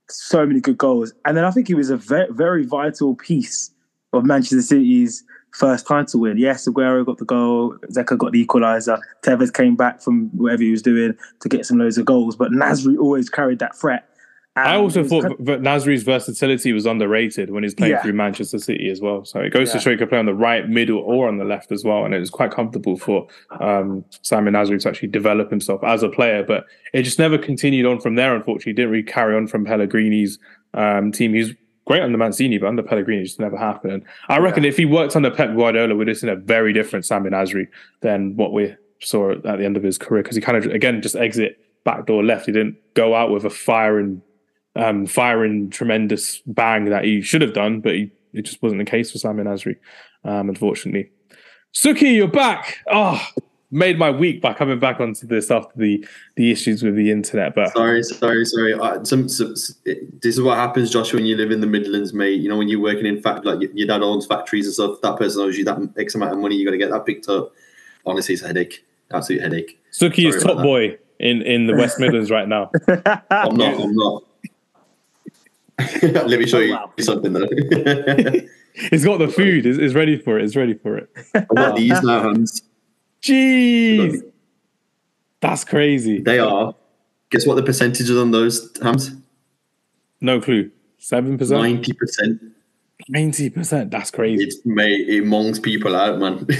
so many good goals, and then I think he was a ve- very vital piece of Manchester City's first title win. Yes, Aguero got the goal, Dzeko got the equaliser, Tevez came back from whatever he was doing to get some loads of goals, but Nasri always carried that threat.
I also thought
kind-
v- Nasri's versatility was underrated when he's playing
Yeah.
through Manchester City as well. So it goes to
Yeah.
show he could play on the right, middle, or on the left as well. And it was quite comfortable for um, Samir Nasri to actually develop himself as a player. But it just never continued on from there, unfortunately. Didn't really carry on from Pellegrini's um, team. He's great under Mancini, but under Pellegrini, it just never happened. And I reckon if he worked under Pep Guardiola, we'd have seen a very different Samir Nasri than what we saw at the end of his career. Because he kind of, again, just exit backdoor left. He didn't go out with a firing um, firing tremendous bang that he should have done, but he, it just wasn't the case for Samir Nasri, um, unfortunately. Sukhi, you're back. Oh, made my week by coming back onto this after the the issues with the internet. But
Sorry, sorry, sorry. Uh, some, some, this is what happens, Joshua, when you live in the Midlands, mate. You know, when you're working in fact, like your, dad owns factories and stuff. That person owes you that X amount of money. You got to get that picked up. Honestly, it's a headache. Absolute headache.
Sukhi is top
that.
boy in, in the West Midlands right now.
I'm not. I'm not. Let me show
Oh,
you
wow.
something though.
He's got the food. He's, he's ready for it. He's ready for it.
I've got these now, Hamz.
Jeez, that's crazy.
They are. Guess what the percentage is on those hams?
No clue. Seven percent,
Ninety percent.
ninety percent. That's crazy.
It's mate. It mongs people out, man.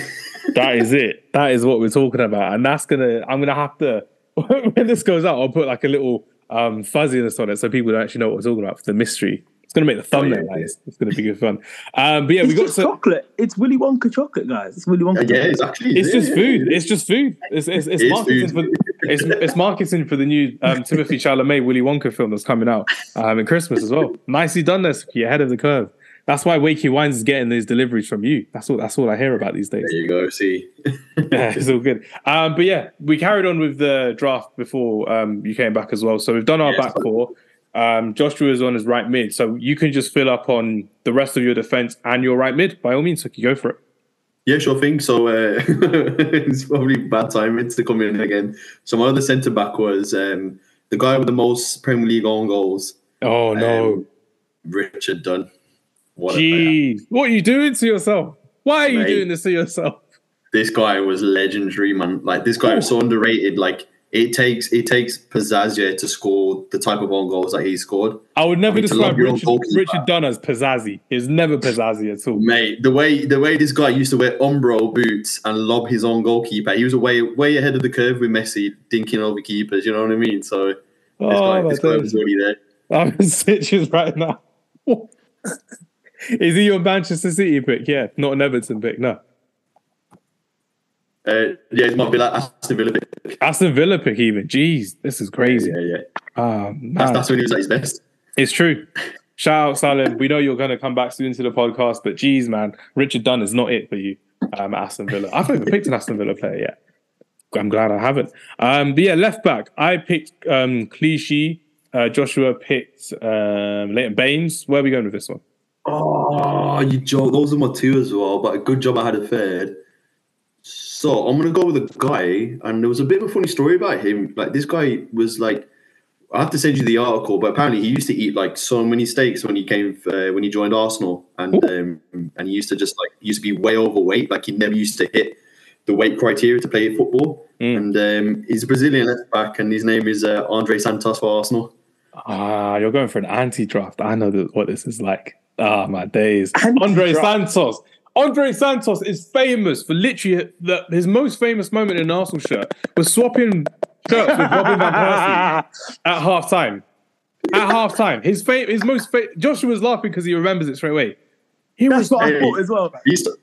That is it. That is what we're talking about, and that's gonna. I'm gonna have to when this goes out. I'll put like a little um, fuzziness on it so people don't actually know what we're talking about for the mystery. It's gonna make the thumbnail.
yeah,
nice. It's gonna be good fun. Um, but yeah,
it's
we got
just
so.
chocolate. It's Willy Wonka chocolate, guys. It's Willy Wonka.
yeah,
chocolate.
it's actually.
It's just
yeah,
food.
yeah.
It's just food. It's it's, it's
It is
marketing for it's, it's marketing for the new um, Timothée Chalamet Willy Wonka film that's coming out um, in Christmas as well. Nicely done, there, Sukhi, ahead of the curve. That's why Wakey Wines is getting these deliveries from you. That's all. That's all I hear about these days.
There you go. See.
Yeah, it's all good. Um, but yeah, we carried on with the draft before um, you came back as well. So we've done our
Yes.
back four. Um, Joshua is on his right mid, so you can just fill up on the rest of your defense and your right mid by all means. So you go for it.
Yeah, sure thing. So uh, it's probably bad timing to come in again. So my other centre back was um, the guy with the most Premier League own goals,
Oh no,
Um, Richard Dunne. What
jeez, what are you doing to yourself? Why are you doing this to yourself?
This guy was legendary, man. Like this guy was so underrated. Like it takes it takes pizzazz to score the type of own goals that he scored.
I would never
I mean,
describe
love your own
Richard. Richard Dunne as pizzazzy. He's never pizzazzy at all.
Mate, the way the way this guy used to wear Umbro boots and lob his own goalkeeper, he was way way ahead of the curve with Messi, dinking over keepers. You know what I mean? So this
Oh,
guy, this guy was already there.
I'm in stitches right now. Is he your Manchester City pick? Yeah, not an Everton pick. No,
Uh, yeah, it might be like Aston Villa. pick.
Aston Villa pick. Even. Jeez, this is crazy.
Yeah, yeah.
Ah,
That's, that's when he was at his best.
It's true. Shout out, Salim. We know you're going to come back soon to the podcast, but geez, man, Richard Dunne is not it for you um, Aston Villa. I've never picked an Aston Villa player yet. I'm glad I haven't. Um, but yeah, left back. I picked um, Clichy. Uh, Joshua picked um, Leighton Baines. Where are we going with this one?
Oh, you joke. Those are my two as well, but a good job I had a third. So I'm gonna go with a guy, and there was a bit of a funny story about him. Like this guy was like, I have to send you the article, but apparently he used to eat like so many steaks when he came uh, when he joined Arsenal, and um, and he used to just like he used to be way overweight. Like he never used to hit the weight criteria to play football.
Mm.
And um, he's a Brazilian left back, and his name is uh, Andre Santos for Arsenal.
Ah, you're going for an anti-draft. I know what this is like. Ah, my days. Andre
Anti-draft.
Santos. Andre Santos is famous for literally the, his most famous moment in an Arsenal shirt was swapping shirts with Robin van Persie at half time. At half time, his fa- his most fa- Joshua was laughing because he remembers it straight away. He
That's
was
what I thought as well.
He, st-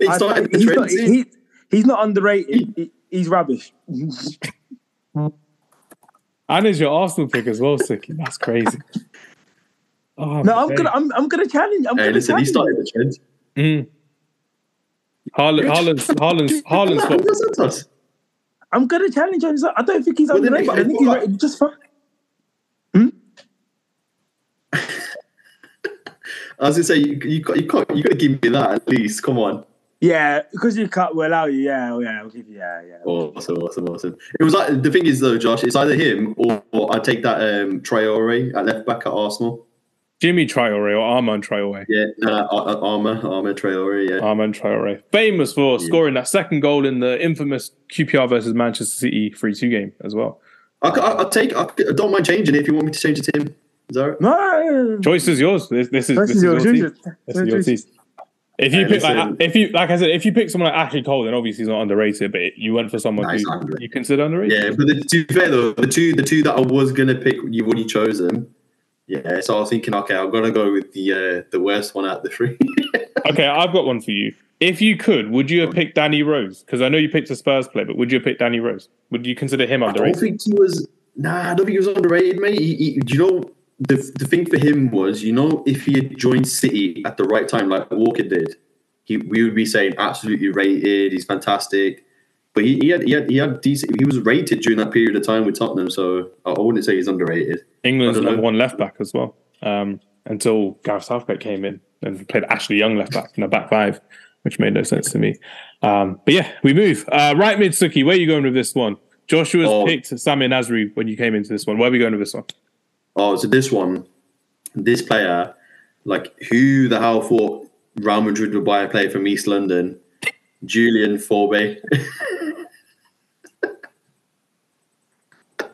he
I-
started the
he's, not,
see?
he, he's not underrated. He- he's rubbish.
and is your Arsenal pick as well, Sukhi. That's crazy. Oh,
No, I'm
days.
gonna, I'm, I'm gonna challenge. I'm
Hey,
gonna
listen, he started the trend.
Mm. Haaland, Haaland's, Haaland's, Haaland's
Andre.
I'm gonna challenge him. I don't think he's
Well, then
underrated. I think he's rated just fine.
I was gonna say you you got you got you got to give me that at least. Come on.
Yeah, because you cut will allow you. Yeah, oh, yeah, I'll give you. Yeah, yeah.
Awesome, awesome, awesome. It was like the thing is though, Josh. It's either him or, or I take that um, Traore at left back at Arsenal.
Jimmy Traore or Armand Traore.
Yeah, no, no, Ar- Ar- Armour, Armour Traore. Yeah,
Armand Traore, famous for scoring that second goal in the infamous QPR versus Manchester City 3-2 game as well.
I, I, I'll take. I, I don't mind changing it if you want me to change it to him. Is that right?
No,
Choice is yours. This, this is this
is
is
yours,
your
yours.
This is your team. If you
Hey,
pick like if you like I said, if you pick someone like Ashley Cole, then obviously he's not underrated. But you went for someone
Nah,
who you consider underrated.
Yeah, but the, to be fair though, the two the two that I was gonna pick, you've already chosen. Yeah, so I was thinking, okay, I'm gonna go with the uh, the worst one out of the three.
Okay, I've got one for you. If you could, would you have picked Danny Rose? Because I know you picked a Spurs player, but would you have picked Danny Rose? Would you consider him underrated?
I don't think he was. Nah, I don't think he was underrated, mate. He, he, do you know the the thing for him was, you know, if he had joined City at the right time, like Walker did, he we would be saying absolutely rated. He's fantastic. But he, he had he had he had decent. He was rated during that period of time with Tottenham, so I wouldn't say he's underrated.
England's number one left back as well. Um, until Gareth Southgate came in and played Ashley Young left back in the back five. which made no sense to me. Um, but yeah, we move. Uh, right mid Sukhi, where are you going with this one? Joshua's
Oh.
picked Samir Nasri when you came into this one. Where are we going with this one?
Oh, so this one, this player, like who the hell thought Real Madrid would buy a player from East London? Julien Faubert.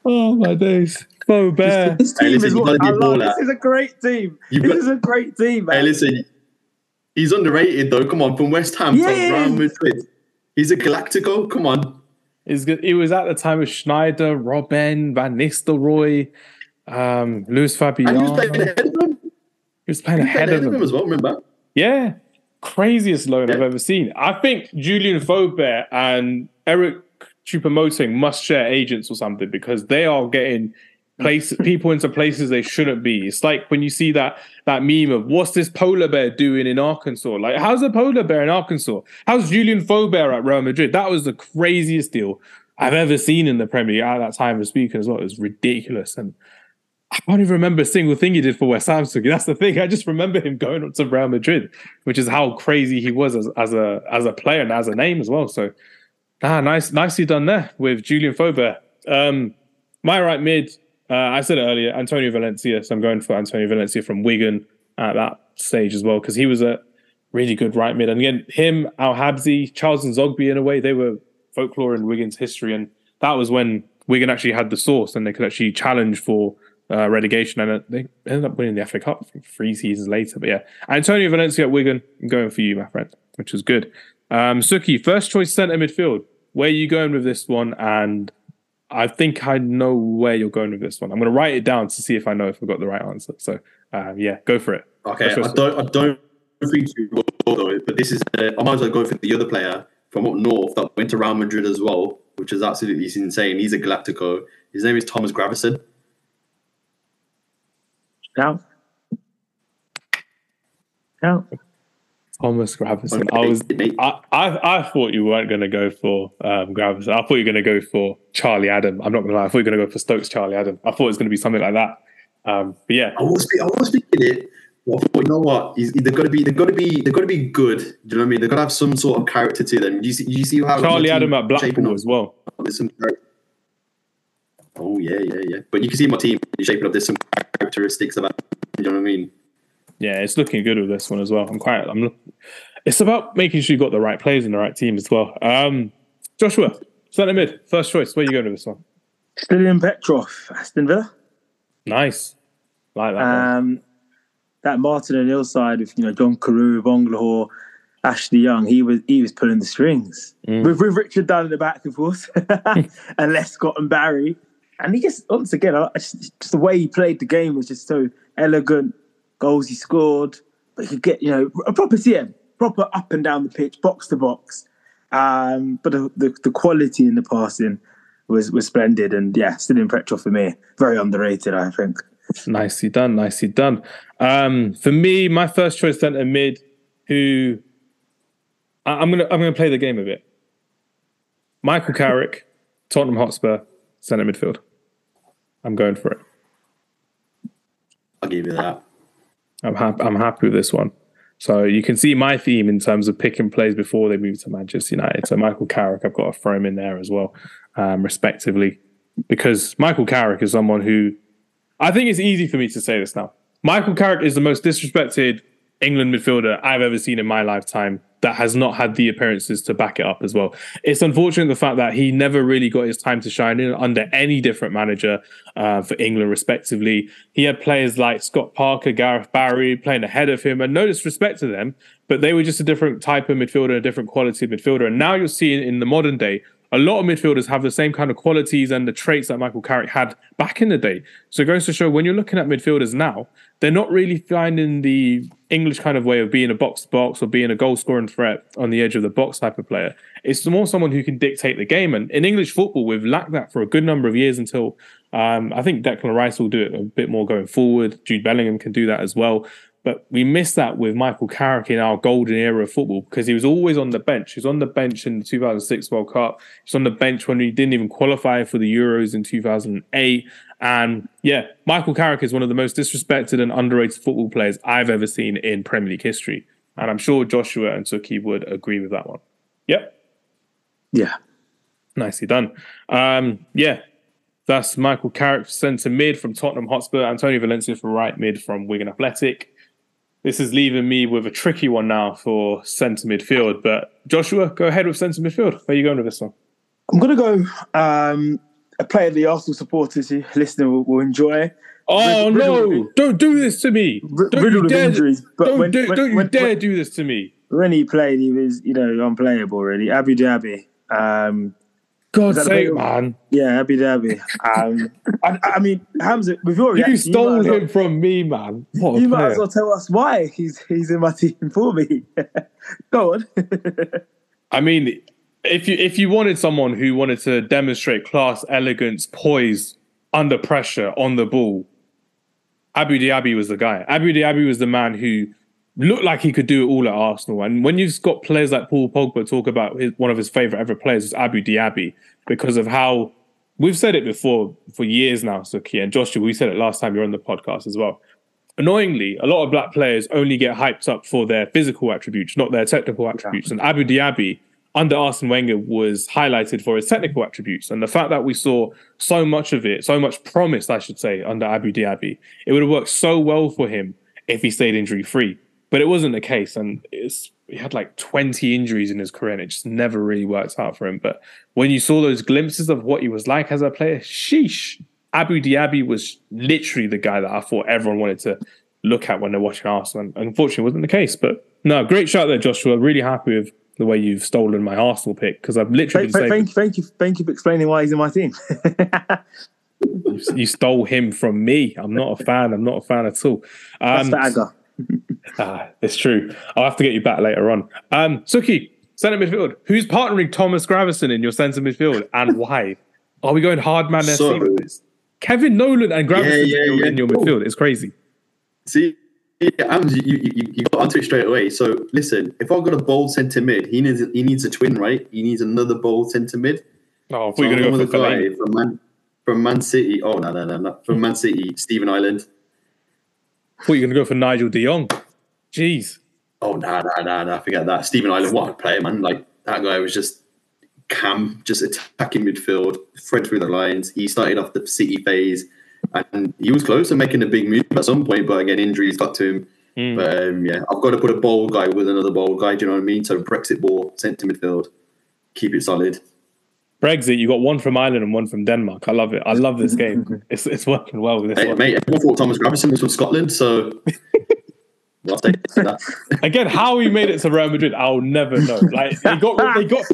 Oh my days. Bo Bear.
This team
listen,
is what I
a
love. This is a great team.
You've
this
got-
is a great team, man.
hey, listen, he's underrated though. Come on, from West Ham
Yeah,
to Real. Madrid. He's a Galactico. Come on.
It's. It was at the time of Sneijder, Robben, Van Nistelrooy, um, Luis
And he was playing ahead of him.
He was playing
He was
ahead
playing
of them.
as well. Remember?
Yeah. Craziest loan I've ever seen. I think Julien Faubert and Eric Choupo-Moting must share agents or something because they are getting place mm. people into places they shouldn't be. It's like when you see that that meme of what's this polar bear doing in Arkansas? Like, how's a polar bear in Arkansas? How's Julien Faubert at Real Madrid? That was the craziest deal I've ever seen in the Premier League at that time of speaking as well. It was ridiculous. And I can't even remember a single thing he did for West Ham. That's the thing. I just remember him going on to Real Madrid, which is how crazy he was as, as a as a player and as a name as well. So, ah, nice, nicely done there with Julien Faubert. Um, my right mid, uh, I said it earlier, Antonio Valencia. So I'm going for Antonio Valencia from Wigan at that stage as well because he was a really good right mid. And again, him, Al Habsi, Charles N'Zogbia in a way, they were folklore in Wigan's history, and that was when Wigan actually had the source and they could actually challenge for uh, relegation, and they ended up winning the FA Cup three seasons later. But yeah, Antonio Valencia at Wigan, I'm going for you, my friend, which was good. Um, Sukhi, first choice centre midfield. Where are you going with this one? And I think I know where you're going with this one. I'm going to write it down to see if I know if I got the right answer. So um, yeah, go for it.
Okay, I don't, I don't think you will though. But this is, uh, I might as well go for the other player from up north that went to Real Madrid as well, which is absolutely insane. He's a Galactico. His name is Thomas Gravesen.
Now, now,
Thomas Gravesen. I was. I, I, I thought you weren't going to go for um, Gravesen. I thought you were going to go for Charlie Adam. I'm not going to lie. I thought you were going to go for Stokes Charlie Adam. I thought it was going to be something like that. Um, but yeah,
I was, I was thinking it. Well, I thought, you know what? They've got to be, they've got to be, they've got to be good. Do you know what I mean? They've got to have some sort of character to them. Do You see, you see how
Charlie Adam
team
at Blackpool
shaping
as well.
There's some. Oh yeah, yeah, yeah. But you can see my team shaping up. There's some characteristics about. You know what I mean?
Yeah, it's looking good with this one as well. I'm quite. I'm. look- It's about making sure you got the right players in the right team as well. Um, Joshua, centre mid, first choice. Where are you going with this one?
Stilian Petrov, Aston Villa.
Nice, like that. one.
Um, that Martin O'Neill side with you know John Carew, Agbonlahor, Ashley Young, he was he was pulling the strings
Mm.
with, with Richard Dunne at the back, of course, and Lescott and Barry. And he just once again, just, just the way he played the game was just so elegant. Goals he scored, but he could get you know a proper CM, proper up and down the pitch, box to box. Um, but the, the the quality in the passing was was splendid, and yeah, Stilian Petrov for me, very underrated, I think.
Nicely done, nicely done. Um, for me, my first choice centre mid, who I, I'm gonna I'm gonna play the game a bit. Michael Carrick, Tottenham Hotspur, centre midfield. I'm going for it.
I'll give you that.
I'm happy. I'm happy with this one. So you can see my theme in terms of picking plays before they move to Manchester United. So Michael Carrick, I've got to throw him in there as well, um, respectively, because Michael Carrick is someone who I think it's easy for me to say this now. Michael Carrick is the most disrespected England midfielder I've ever seen in my lifetime that has not had the appearances to back it up as well. It's unfortunate the fact that he never really got his time to shine in under any different manager uh, for England, respectively. He had players like Scott Parker, Gareth Barry playing ahead of him, and no disrespect to them, but they were just a different type of midfielder, a different quality of midfielder. And now you're seeing in the modern day, a lot of midfielders have the same kind of qualities and the traits that Michael Carrick had back in the day. So it goes to show when you're looking at midfielders now, they're not really finding the English kind of way of being a box box or being a goal scoring threat on the edge of the box type of player. It's more someone who can dictate the game. And in English football, we've lacked that for a good number of years until um, I think Declan Rice will do it a bit more going forward. Jude Bellingham can do that as well. But we missed that with Michael Carrick in our golden era of football because he was always on the bench. He was on the bench in the 2006 World Cup. He was on the bench when he didn't even qualify for the Euros in 2008. And yeah, Michael Carrick is one of the most disrespected and underrated football players I've ever seen in Premier League history. And I'm sure Joshua and Sukhi would agree with that one. Yep.
Yeah.
Nicely done. Um, yeah, that's Michael Carrick centre mid from Tottenham Hotspur, Antonio Valencia for right mid from Wigan Athletic. This is leaving me with a tricky one now for centre midfield. But Joshua, go ahead with centre midfield. Where are you going with this one?
I'm going to go um, a player the Arsenal supporters who listener will, will enjoy.
Oh
Riddle-
no! Don't do this to me!
R-
Don't you
riddled
dare!
injuries, but
Don't,
when-
do,
when-
don't you
when-
dare
when-
do this to me!
When he played, he was, you know, unplayable, really. Abou Diaby. Um,
God's
that a
sake, man!
yeah, Abou Diaby. Um, I, I mean, Hamza, with your reaction,
You stole
might as well-
him from me, man. What
You might as well tell us why he's he's in my team for me. Go on.
I mean, if you if you wanted someone who wanted to demonstrate class, elegance, poise under pressure on the ball, Abou Diaby was the guy. Abou Diaby was the man who looked like he could do it all at Arsenal. And when you've got players like Paul Pogba talk about his, one of his favorite ever players is Abou Diaby because of how we've said it before for years now, Sukhi and Joshua. We said it last time you're on the podcast as well. Annoyingly, a lot of black players only get hyped up for their physical attributes, not their technical attributes. And Abou Diaby, under Arsene Wenger, was highlighted for his technical attributes. And the fact that we saw so much of it, so much promise, I should say, under Abou Diaby, it would have worked so well for him if he stayed injury free. But it wasn't the case. And it's, he had like 20 injuries in his career and it just never really worked out for him. But when you saw those glimpses of what he was like as a player, sheesh, Abou Diaby was literally the guy that I thought everyone wanted to look at when they're watching Arsenal. And unfortunately, it wasn't the case. But no, great shot there, Joshua. Really happy with the way you've stolen my Arsenal pick because I've literally
thank,
been saying
thank, thank you, thank you for explaining why he's in my team.
you, you stole him from me. I'm not a fan. I'm not a fan at all.
That's the
um,
for Aga.
Ah, it's true. I'll have to get you back later on. Um, Sukhi, centre midfield. Who's partnering Thomas Gravesen in your centre midfield and why? Are we going hard man
So-
Kevin Nolan and Gravesen
Yeah, yeah, yeah.
in your midfield. It's crazy.
See, yeah, you, you, you got onto it straight away. So listen, if I've got a bold centre mid, he needs he needs a twin, right? He needs another bold centre mid.
Oh,
So
we're going to go for Fellaini.
guy from Man from Man City. Oh no no no no from Man City, Stephen
Ireland. Thought you were going to go for Nigel de Jong. Jeez.
Oh no no no no, forget that. Stephen Ireland, what a player, man! Like that guy was just cam, just attacking midfield, thread through the lines. He started off the City phase, and he was close to making a big move at some point, but again, injuries got to him.
Mm.
But um, yeah, I've got to put a bold guy with another bold guy. Do you know what I mean? So Brexit ball sent to midfield, keep it solid.
Brexit, you got one from Ireland and one from Denmark. I love it. I love this game. It's it's working well with this
Hey,
one.
mate, everyone thought Thomas Gravesen was from Scotland, so I'll take that.
Again, how he made it to Real Madrid, I'll never know. Like they got they got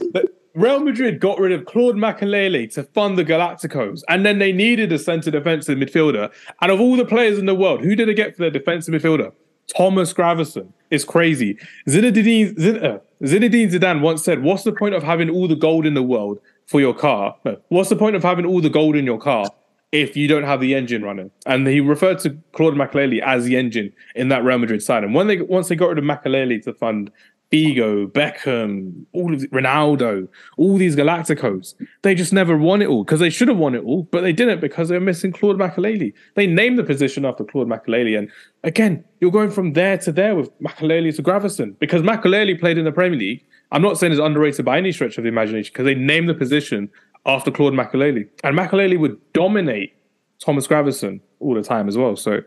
Real Madrid got rid of Claude Makelele to fund the Galacticos, and then they needed a centre defensive midfielder. And of all the players in the world, who did they get for their defensive midfielder? Thomas Gravesen. It's crazy. Zinedine, uh, Zinedine Zidane once said, "What's the point of having all the gold in the world for your car? What's the point of having all the gold in your car if you don't have the engine running?" And he referred to Claude Makelele as the engine in that Real Madrid side. And when they once they got rid of Makelele to fund Figo, Beckham, all of the, Ronaldo, all these Galacticos. They just never won it all because they should have won it all, but they didn't because they were missing Claude Makelele. They named the position after Claude Makelele, and again, you're going from there to there with Makelele to Gravesen because Makelele played in the Premier League. I'm not saying it's underrated by any stretch of the imagination because they named the position after Claude Makelele, and Makelele would dominate Thomas Gravesen all the time as well. So,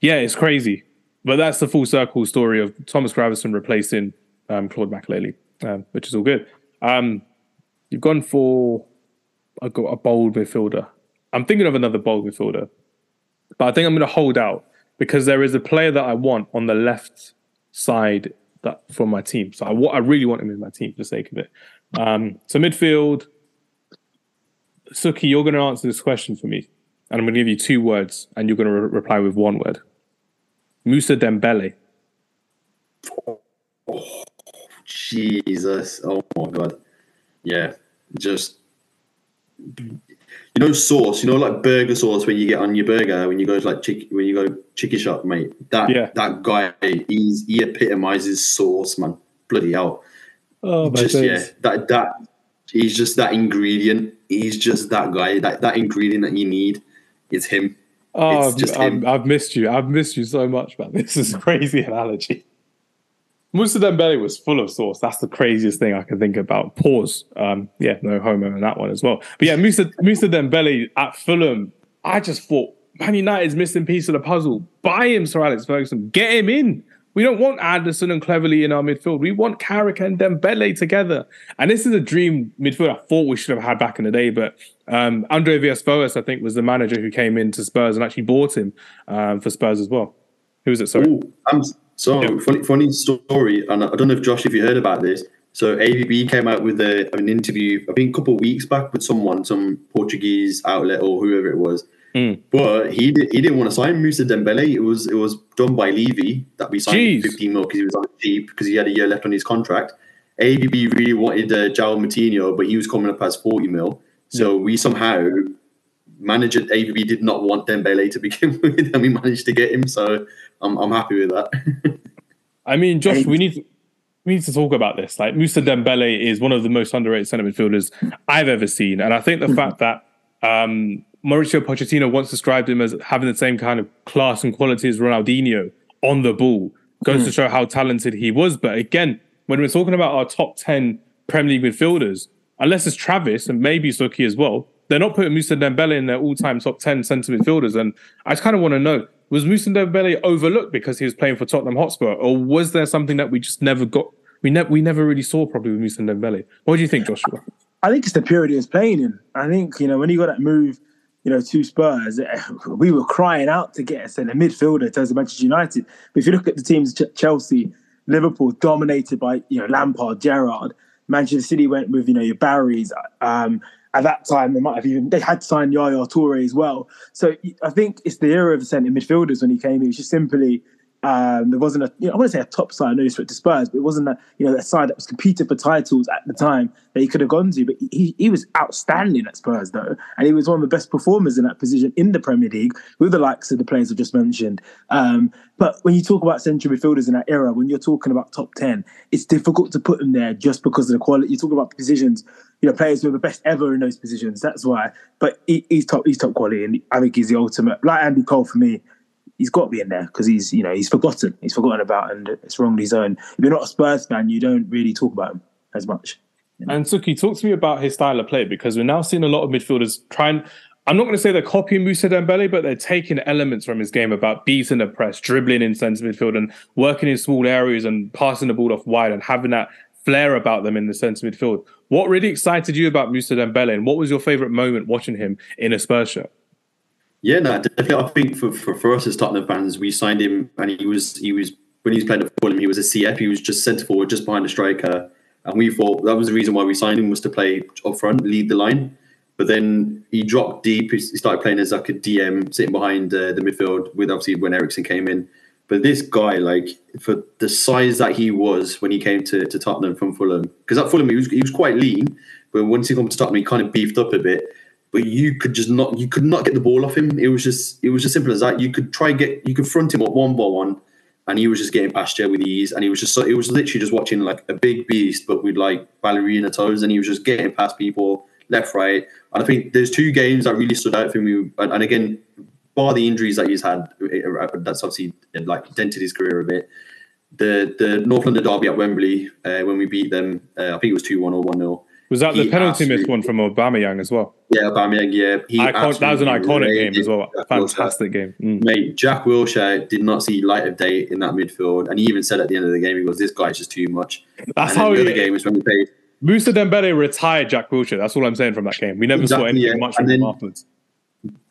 yeah, it's crazy. But that's the full circle story of Thomas Gravesen replacing um, Claude Makelele, um, which is all good. Um, you've gone for a, a bold midfielder. I'm thinking of another bold midfielder, but I think I'm going to hold out because there is a player that I want on the left side that for my team. So I, I really want him in my team for the sake of it. Um, so midfield, Sukhi, you're going to answer this question for me, and I'm going to give you two words, and you're going to re- reply with one word. Musa Dembele.
Jesus. Oh my god. Yeah. Just you know sauce, you know like burger sauce when you get on your burger when you go to like chick when you go chicken shop, mate. That
Yeah.
that guy he's he epitomizes sauce, man. Bloody hell.
Oh, my
just yeah, that that he's just that ingredient. He's just that guy. That that ingredient that you need is him.
Oh,
It's just
I've,
him.
I've missed you. I've missed you so much, man. This is crazy analogy. Moussa Dembele was full of sauce. That's the craziest thing I can think about. Pause. Um, yeah, no homo in that one as well. But yeah, Moussa, Moussa Dembele at Fulham, I just thought Man United's missing piece of the puzzle. Buy him, Sir Alex Ferguson. Get him in. We don't want Anderson and Cleverley in our midfield. We want Carrick and Dembele together. And this is a dream midfield I thought we should have had back in the day. But um, Andre Villas-Boas, I think, was the manager who came into Spurs and actually bought him um, for Spurs as well. Who was it? Sorry.
Ooh, I'm so funny, funny story. And I don't know if Josh, if you heard about this. So AVB came out with a, an interview, I think a couple of weeks back with someone, some Portuguese outlet or whoever it was
Mm.
But he did, he didn't want to sign Moussa Dembele. It was it was done by Levy that we signed Jeez. 15 mil because he was on cheap because he had a year left on his contract. AVB really wanted uh, João Moutinho, but he was coming up as 40 mil. So we somehow manager AVB did not want Dembele to begin with, and we managed to get him. So I'm I'm happy with that.
I mean, Josh, we need we need to talk about this. Like Moussa Dembele is one of the most underrated centre midfielders I've ever seen, and I think the fact that um, Mauricio Pochettino once described him as having the same kind of class and quality as Ronaldinho on the ball. Goes mm. to show how talented he was. But again, when we're talking about our top 10 Premier League midfielders, unless it's Travis and maybe Sukhi as well, they're not putting Moussa Dembele in their all-time top 10 centre midfielders. And I just kind of want to know, was Moussa Dembele overlooked because he was playing for Tottenham Hotspur? Or was there something that we just never got, we, ne- we never really saw probably with Moussa Dembele? What do you think, Joshua?
I think it's the period he was playing in. I think, you know, when he got that move – you know, to Spurs, we were crying out to get us in a midfielder terms Manchester United. But if you look at the teams, Chelsea, Liverpool, dominated by you know Lampard, Gerrard. Manchester City went with you know your Barrys. Um, at that time, they might have even they had signed Yaya Toure as well. So I think it's the era of the centre midfielders when he came. It was just simply um, there wasn't a, you know, I want to say a top side, no disrespect to Spurs, but it wasn't a, you know, a side that was competing for titles at the time that he could have gone to. But he, he was outstanding at Spurs, though. And he was one of the best performers in that position in the Premier League with the likes of the players I've just mentioned. Um, but when you talk about central midfielders in that era, when you're talking about top 10, it's difficult to put them there just because of the quality. You talk about positions, you know, players who are the best ever in those positions. That's why. But he, he's top, he's top quality. And I think he's the ultimate, like Andy Cole for me he's got to be in there because he's you know he's forgotten. He's forgotten about, and it's wrongly his own. if you're not a Spurs fan, you don't really talk about him as much.
And Sukhi, talk to me about his style of play because we're now seeing a lot of midfielders trying. I'm not going to say they're copying Musa Dembele, but they're taking elements from his game about beating the press, dribbling in centre midfield, and working in small areas and passing the ball off wide and having that flair about them in the centre midfield. What really excited you about Musa Dembele, and what was your favourite moment watching him in a Spurs shirt?
Yeah, no, definitely. I think for, for, for us as Tottenham fans, we signed him, and he was he was when he was playing at Fulham, he was a CF. He was just centre forward, just behind the striker, and we thought that was the reason why we signed him was to play up front, lead the line. But then he dropped deep. He started playing as like a DM, sitting behind uh, the midfield. With obviously when Eriksen came in, but this guy, like for the size that he was when he came to, to Tottenham from Fulham, because at Fulham he was he was quite lean, but once he came to Tottenham, he kind of beefed up a bit but you could just not you could not get the ball off him. It was just it was just simple as that. You could try get you could front him up one by one, and he was just getting past you with ease. And he was just so it was literally just watching like a big beast, but with like ballerina toes, and he was just getting past people left, right. And I think there's two games that really stood out for me. And, and again, bar the injuries that he's had, that's obviously like dented his career a bit. The the North London derby at Wembley uh, when we beat them, uh, I think it was two one or one 0
was that the penalty miss one from Aubameyang as well?
Yeah, Aubameyang. Yeah,
Icon- that was an iconic game as well. Jack Fantastic Wilshere. game,
mm. mate. Jack Wilshere did not see light of day in that midfield, and he even said at the end of the game, he goes, "This guy's just too much."
That's and how the game was when we played. Moussa Dembele retired Jack Wilshere. That's all I'm saying from that game. We never exactly, saw anything yeah. much from him afterwards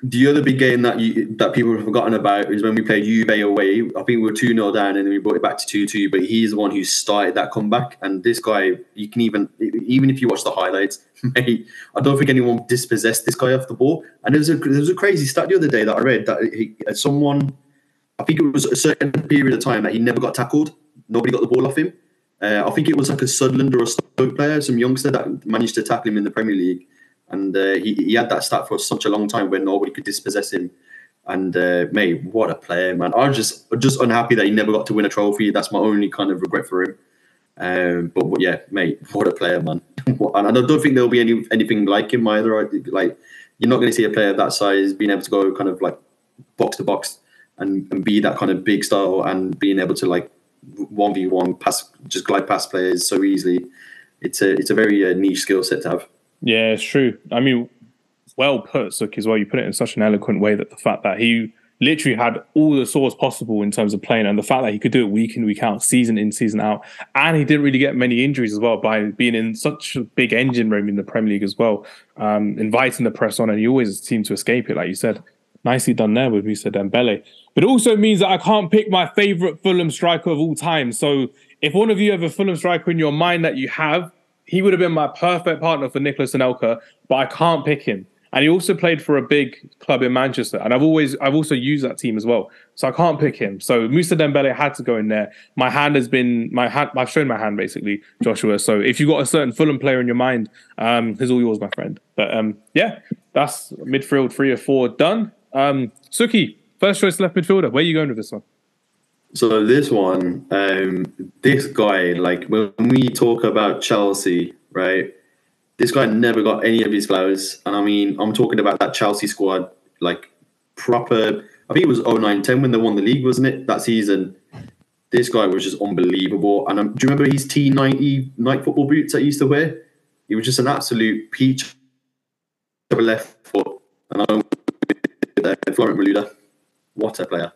the other big game that you that people have forgotten about is when we played Juve away. I think we were 2 0 down and then we brought it back to 2 2. But he's the one who started that comeback. And this guy, you can even, even if you watch the highlights, mate, I don't think anyone dispossessed this guy off the ball. And there was a, there was a crazy stat the other day that I read that he, someone, I think it was a certain period of time that he never got tackled. Nobody got the ball off him. Uh, I think it was like a Sunderland or a Stoke player, some youngster that managed to tackle him in the Premier League and uh, he, he had that stat for such a long time where nobody could dispossess him. And uh, mate, what a player, man! I'm just just unhappy that he never got to win a trophy. That's my only kind of regret for him. Um, but yeah, mate, what a player, man! and I don't think there'll be any anything like him either. Like you're not going to see a player that size being able to go kind of like box to box and, and be that kind of big star and being able to like one v one pass, just glide past players so easily. It's a it's a very uh, niche skill set to have.
Yeah, it's true. I mean, well put, Sukhi, as well. You put it in such an eloquent way that the fact that he literally had all the sauce possible in terms of playing, and the fact that he could do it week in, week out, season in, season out, and he didn't really get many injuries as well by being in such a big engine room in the Premier League as well, um, inviting the press on, and he always seemed to escape it, like you said. Nicely done there with Moussa Dembele. But it also means that I can't pick my favourite Fulham striker of all time. So if one of you have a Fulham striker in your mind that you have, he would have been my perfect partner for Nicolas Anelka, but I can't pick him. And he also played for a big club in Manchester, and I've always I've also used that team as well. So I can't pick him. So Musa Dembele had to go in there. My hand has been my hand. I've shown my hand basically, Joshua. So if you've got a certain Fulham player in your mind, um, he's all yours, my friend. But um, yeah, that's midfield three or four done. Um, Sukhi, first choice left midfielder. Where are you going with this one?
So this one, um, this guy, like when we talk about Chelsea, right? This guy never got any of his flowers. And I mean, I'm talking about that Chelsea squad, like proper. I think it was 09 10 when they won the league, wasn't it? That season. This guy was just unbelievable. And um, do you remember his T90 Nike football boots that he used to wear? He was just an absolute peach left foot. And I'm Florent Malouda. What a player.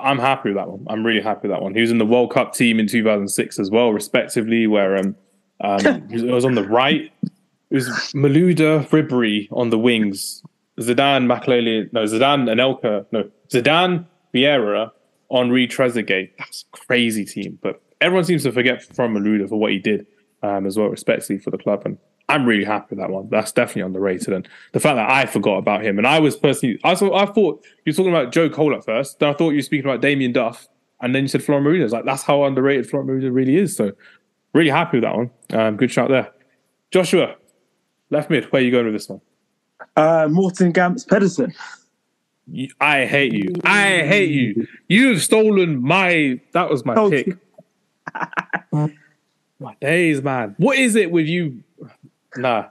I'm happy with that one. I'm really happy with that one. He was in the World Cup team in 2006 as well, respectively, where um, um, it was on the right. It was Malouda, Ribery on the wings. Zidane, Makelele, no, Zidane, Anelka, no, Zidane, Vieira, Henri Trezeguet. That's a crazy team. But everyone seems to forget from Malouda for what he did um, as well, respectively for the club. And I'm really happy with that one. That's definitely underrated. And the fact that I forgot about him, and I was personally, I, saw, I thought you were talking about Joe Cole at first. Then I thought you were speaking about Damien Duff, and then you said Florent Malouda. Like that's how underrated Florent Malouda really is. So really happy with that one. Um, good shout there. Joshua, left mid. Where are you going with this one?
Uh, Morten Gamst Pedersen.
I hate you. I hate you. You've stolen my. That was my pick. my days, man. What is it with you? Nah.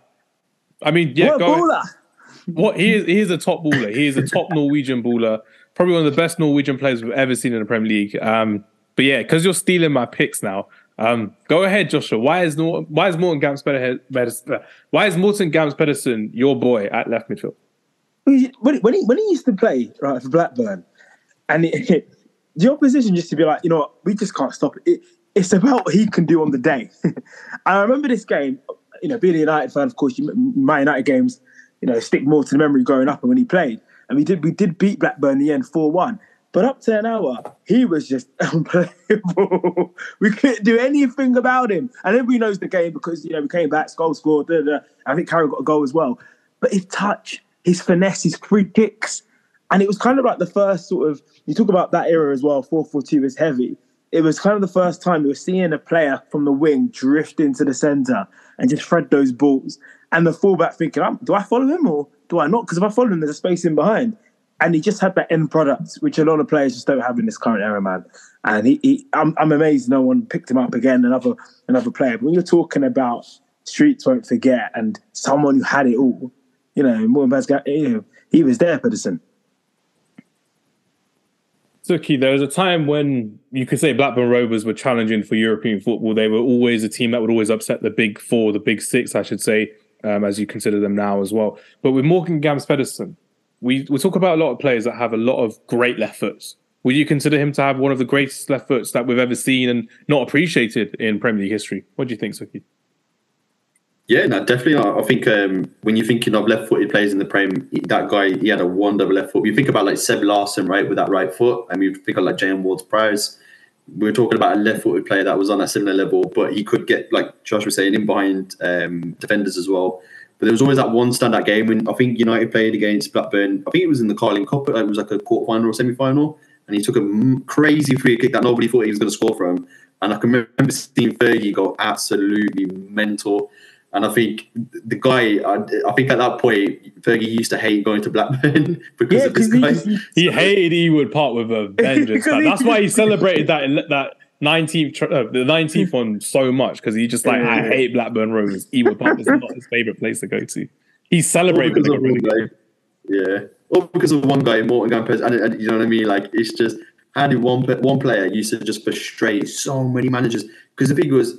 I mean, yeah,
what baller.
What he is, he is a top baller. He is a top Norwegian baller. Probably one of the best Norwegian players we've ever seen in the Premier League. Um, but yeah, because you're stealing my picks now. Um, go ahead, Joshua. Why is Nor- why is Morten Gamst Pedersen? Why is Morten Gamst Pedersen your boy at left midfield?
When he, when he when he used to play right for Blackburn, and it, the opposition just to be like, you know what, we just can't stop it. it it's about what he can do on the day. I remember this game you know, being a United fan, of course, you, my United games, you know, stick more to the memory growing up and when he played. And we did we did beat Blackburn in the end 4 1. But up to an hour, he was just unplayable. we couldn't do anything about him. And everybody knows the game because, you know, we came back, goal scored, da, da. I think Carroll got a goal as well. But his touch, his finesse, his free kicks, and it was kind of like the first sort of, you talk about that era as well, 4 4 2 is heavy. It was kind of the first time we were seeing a player from the wing drift into the centre and just thread those balls. And the fullback thinking, do I follow him or do I not? Because if I follow him, there's a space in behind. And he just had that end product, which a lot of players just don't have in this current era, man. And he, he I'm, I'm amazed no one picked him up again, another another player. But when you're talking about streets won't forget and someone who had it all, you know, more you know, he was there, Pedersen.
Sukhi, there was a time when you could say Blackburn Rovers were challenging for European football. They were always a team that would always upset the big four, the big six, I should say, um, as you consider them now as well. But with Morten Gamst Pedersen, we, we talk about a lot of players that have a lot of great left foots. Would you consider him to have one of the greatest left foots that we've ever seen and not appreciated in Premier League history? What do you think, Sukhi?
Yeah, no, definitely. I think um, when you're thinking of left-footed players in the Prem, that guy he had a wonderful left foot. You think about like Seb Larsson, right, with that right foot, and you think of like J.M. Ward-Prowse. We are talking about a left-footed player that was on a similar level, but he could get like Josh was saying in behind um, defenders as well. But there was always that one standout game when I think United played against Blackburn. I think it was in the Carling Cup. It was like a quarter final or semi final, and he took a crazy free kick that nobody thought he was going to score from. And I can remember seeing Fergie go absolutely mental. And I think the guy, I, I, think at that point, Fergie used to hate going to Blackburn because yeah, of this guy.
He, he hated Ewood Park with a vengeance. That's why he celebrated that that 19th, uh, the 19th one so much because he just like, I hate Blackburn Rovers. Ewood Park is not his favorite place to go to. He celebrated
really Yeah. All because of one guy, Morten Gamst, and, and you know what I mean? Like, it's just how did one one player used to just frustrate so many managers? Because the thing was,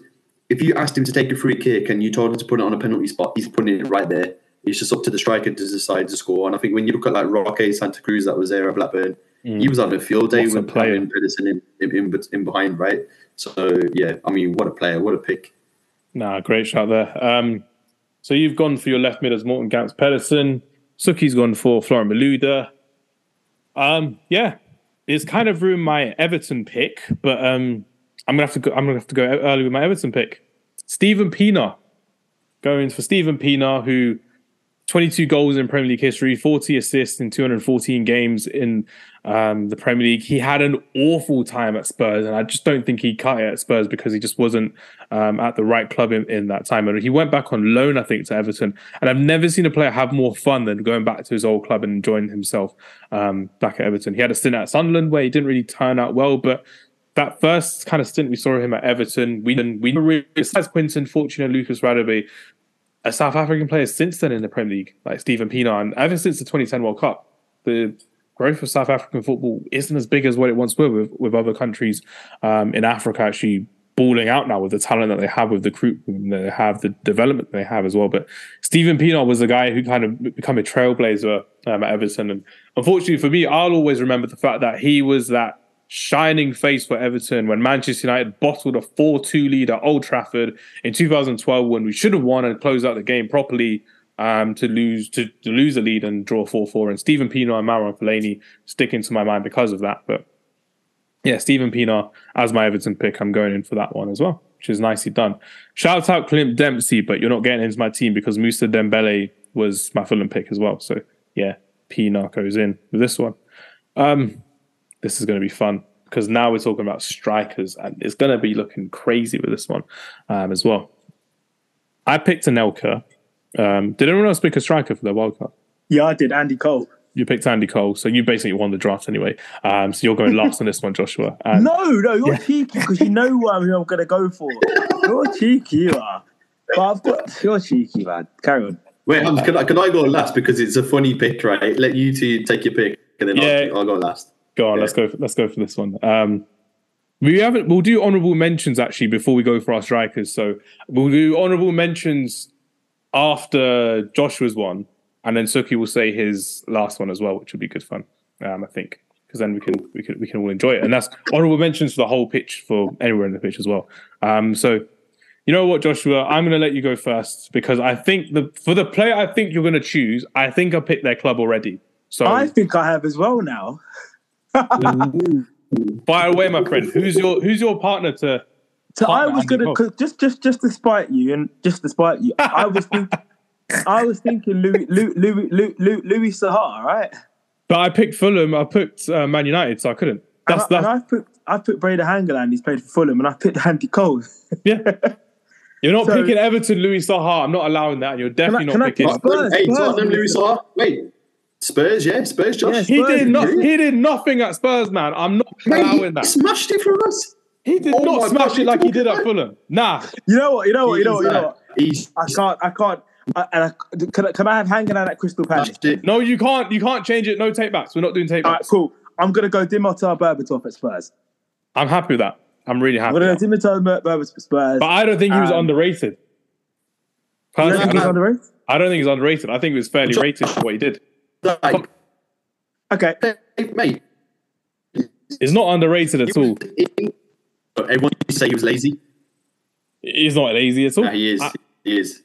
if you asked him to take a free kick and you told him to put it on a penalty spot, he's putting it right there. It's just up to the striker to decide to score. And I think when you look at like Roque Santa Cruz that was there at Blackburn, mm. he was on a field day with playing Pedersen in, in, in, in, behind, right? So yeah, I mean, what a player, what a pick.
Nah, great shot there. Um, so you've gone for your left mid as Morten Gamst Pedersen. Sukhi's gone for Florian Malouda. Um, yeah, it's kind of ruined my Everton pick, but um, I'm gonna have to go. I'm gonna have to go early with my Everton pick. Stephen Pienaar, going for Stephen Pienaar, who 22 goals in Premier League history, 40 assists in 214 games in um, the Premier League. He had an awful time at Spurs, and I just don't think he cut it at Spurs because he just wasn't um, at the right club in, in, that time. And he went back on loan, I think, to Everton. And I've never seen a player have more fun than going back to his old club and enjoying himself um, back at Everton. He had a stint at Sunderland where he didn't really turn out well, but that first kind of stint we saw him at Everton, we we really besides Quinton, Fortune, and Lucas Radebe, a South African player since then in the Premier League, like Steven Pienaar, and ever since the 2010 World Cup, the growth of South African football isn't as big as what it once were with, with other countries um, in Africa actually balling out now with the talent that they have, with the crew that they have, the development they have as well. But Steven Pienaar was the guy who kind of become a trailblazer um, at Everton, and unfortunately for me, I'll always remember the fact that he was that shining face for Everton when Manchester United bottled a 4 2 lead at Old Trafford in 2012 when we should have won and closed out the game properly um, to lose to, to lose the lead and draw 4 4. And Steven Pienaar and Marouane Fellaini stick into my mind because of that. But yeah, Steven Pienaar as my Everton pick, I'm going in for that one as well, which is nicely done. Shout out Clint Dempsey, but you're not getting into my team because Mousa Dembele was my Fulham pick as well. So yeah, Pienaar goes in with this one. Um, this is going to be fun because now we're talking about strikers and it's going to be looking crazy with this one um, as well. I picked Anelka. Um, did anyone else pick a striker for the World Cup?
Yeah, I did. Andy Cole.
You picked Andy Cole, so you basically won the draft anyway. Um, so you're going last on this one, Joshua.
And no, no, you're yeah. cheeky because you know what I'm, I'm going to go for. You're cheeky, you are. But I've got you're cheeky, man. Carry on.
Wait, can I, can I go last because it's a funny pick, right? Let you two take your pick, and then yeah. I'll, I'll go last.
Go on, yeah. let's go. For, let's go for this one. Um, we haven't. We'll do honourable mentions actually before we go for our strikers. So we'll do honourable mentions after Joshua's one, and then Sukhi will say his last one as well, which would be good fun. Um, I think because then we can we can we can all enjoy it, and that's honourable mentions for the whole pitch for anywhere in the pitch as well. Um, so you know what, Joshua, I'm going to let you go first because I think the for the player I think you're going to choose, I think I picked their club already. So
I think I have as well now.
Fire way, my friend. Who's your Who's your partner to?
So I was gonna just just just despite you and just despite you, I was thinking I was thinking Louis Louis Louis Louis, Louis Saha, right?
But I picked Fulham. I picked uh, Man United, so I couldn't.
That's and I, and I put I put Brede Hangeland. He's played for Fulham, and I picked Andy Cole.
yeah. You're not so, picking Everton, Louis Saha. I'm not allowing that. You're definitely I, not picking.
Spurs, hey, Tottenham, Louis Saha. Wait, Spurs, yeah, Spurs, Josh. Yeah, Spurs,
he did not. He did nothing at Spurs, man. I'm not Mate, allowing that.
Smashed it for us.
He did oh not smash God, it like he did at Fulham. Nah.
You know what? You know what? You know what? You know what? He's, I can't. I can't. I, and I, can, I, can I have hanging out at Crystal Palace?
No, you can't. You can't change it. No take backs. We're not doing take backs.
cool. I'm gonna go Dimitar Berbatov at Spurs.
I'm happy with that. I'm really happy.
I'm gonna go Dimitar Berbatov at Spurs.
But I don't think he was um, underrated. Personally, I, don't, underrated? I don't think he's underrated. I think he was fairly rated for what he did.
Like,
Okay,
mate.
He's not underrated at all.
Everyone used to say he was lazy.
He's not lazy at all.
No, he is. I, he is.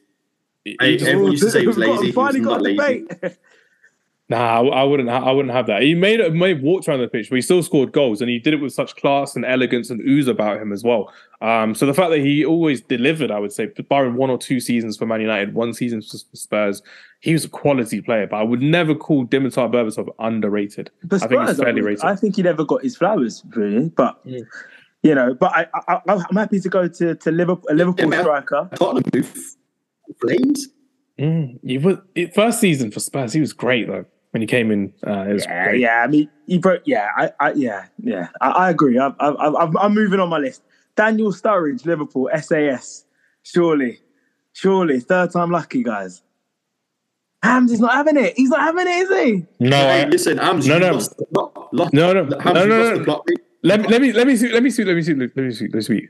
He, everyone used to say he was lazy. He was not lazy.
Nah, I wouldn't. I wouldn't have that. He made it. May have walked around the pitch, but he still scored goals, and he did it with such class and elegance and ooze about him as well. Um, so the fact that he always delivered, I would say, barring one or two seasons for Man United, one season for Spurs, he was a quality player. But I would never call Dimitar Berbatov underrated. Spurs, I think he's fairly rated.
I think he never got his flowers, really. But mm. you know, but I, I, am happy to go to to Liverpool, a Liverpool yeah, striker.
Tottenham Flames.
Mm, he was, first season for Spurs, he was great though when he came in. Uh,
yeah,
great.
yeah. I mean, he broke. Yeah, I, I yeah, yeah. I, I agree. I, I, am moving on my list. Daniel Sturridge, Liverpool, SAS. Surely, surely, third time lucky, guys. Hamz is not having it. He's not having it, is he?
No,
hey, listen, Hamz.
No, no.
Not, plot. Lot,
No, no,
Hamz,
no, no, no.
the plot.
Let me let me let me see let me see let me see let me see let me see.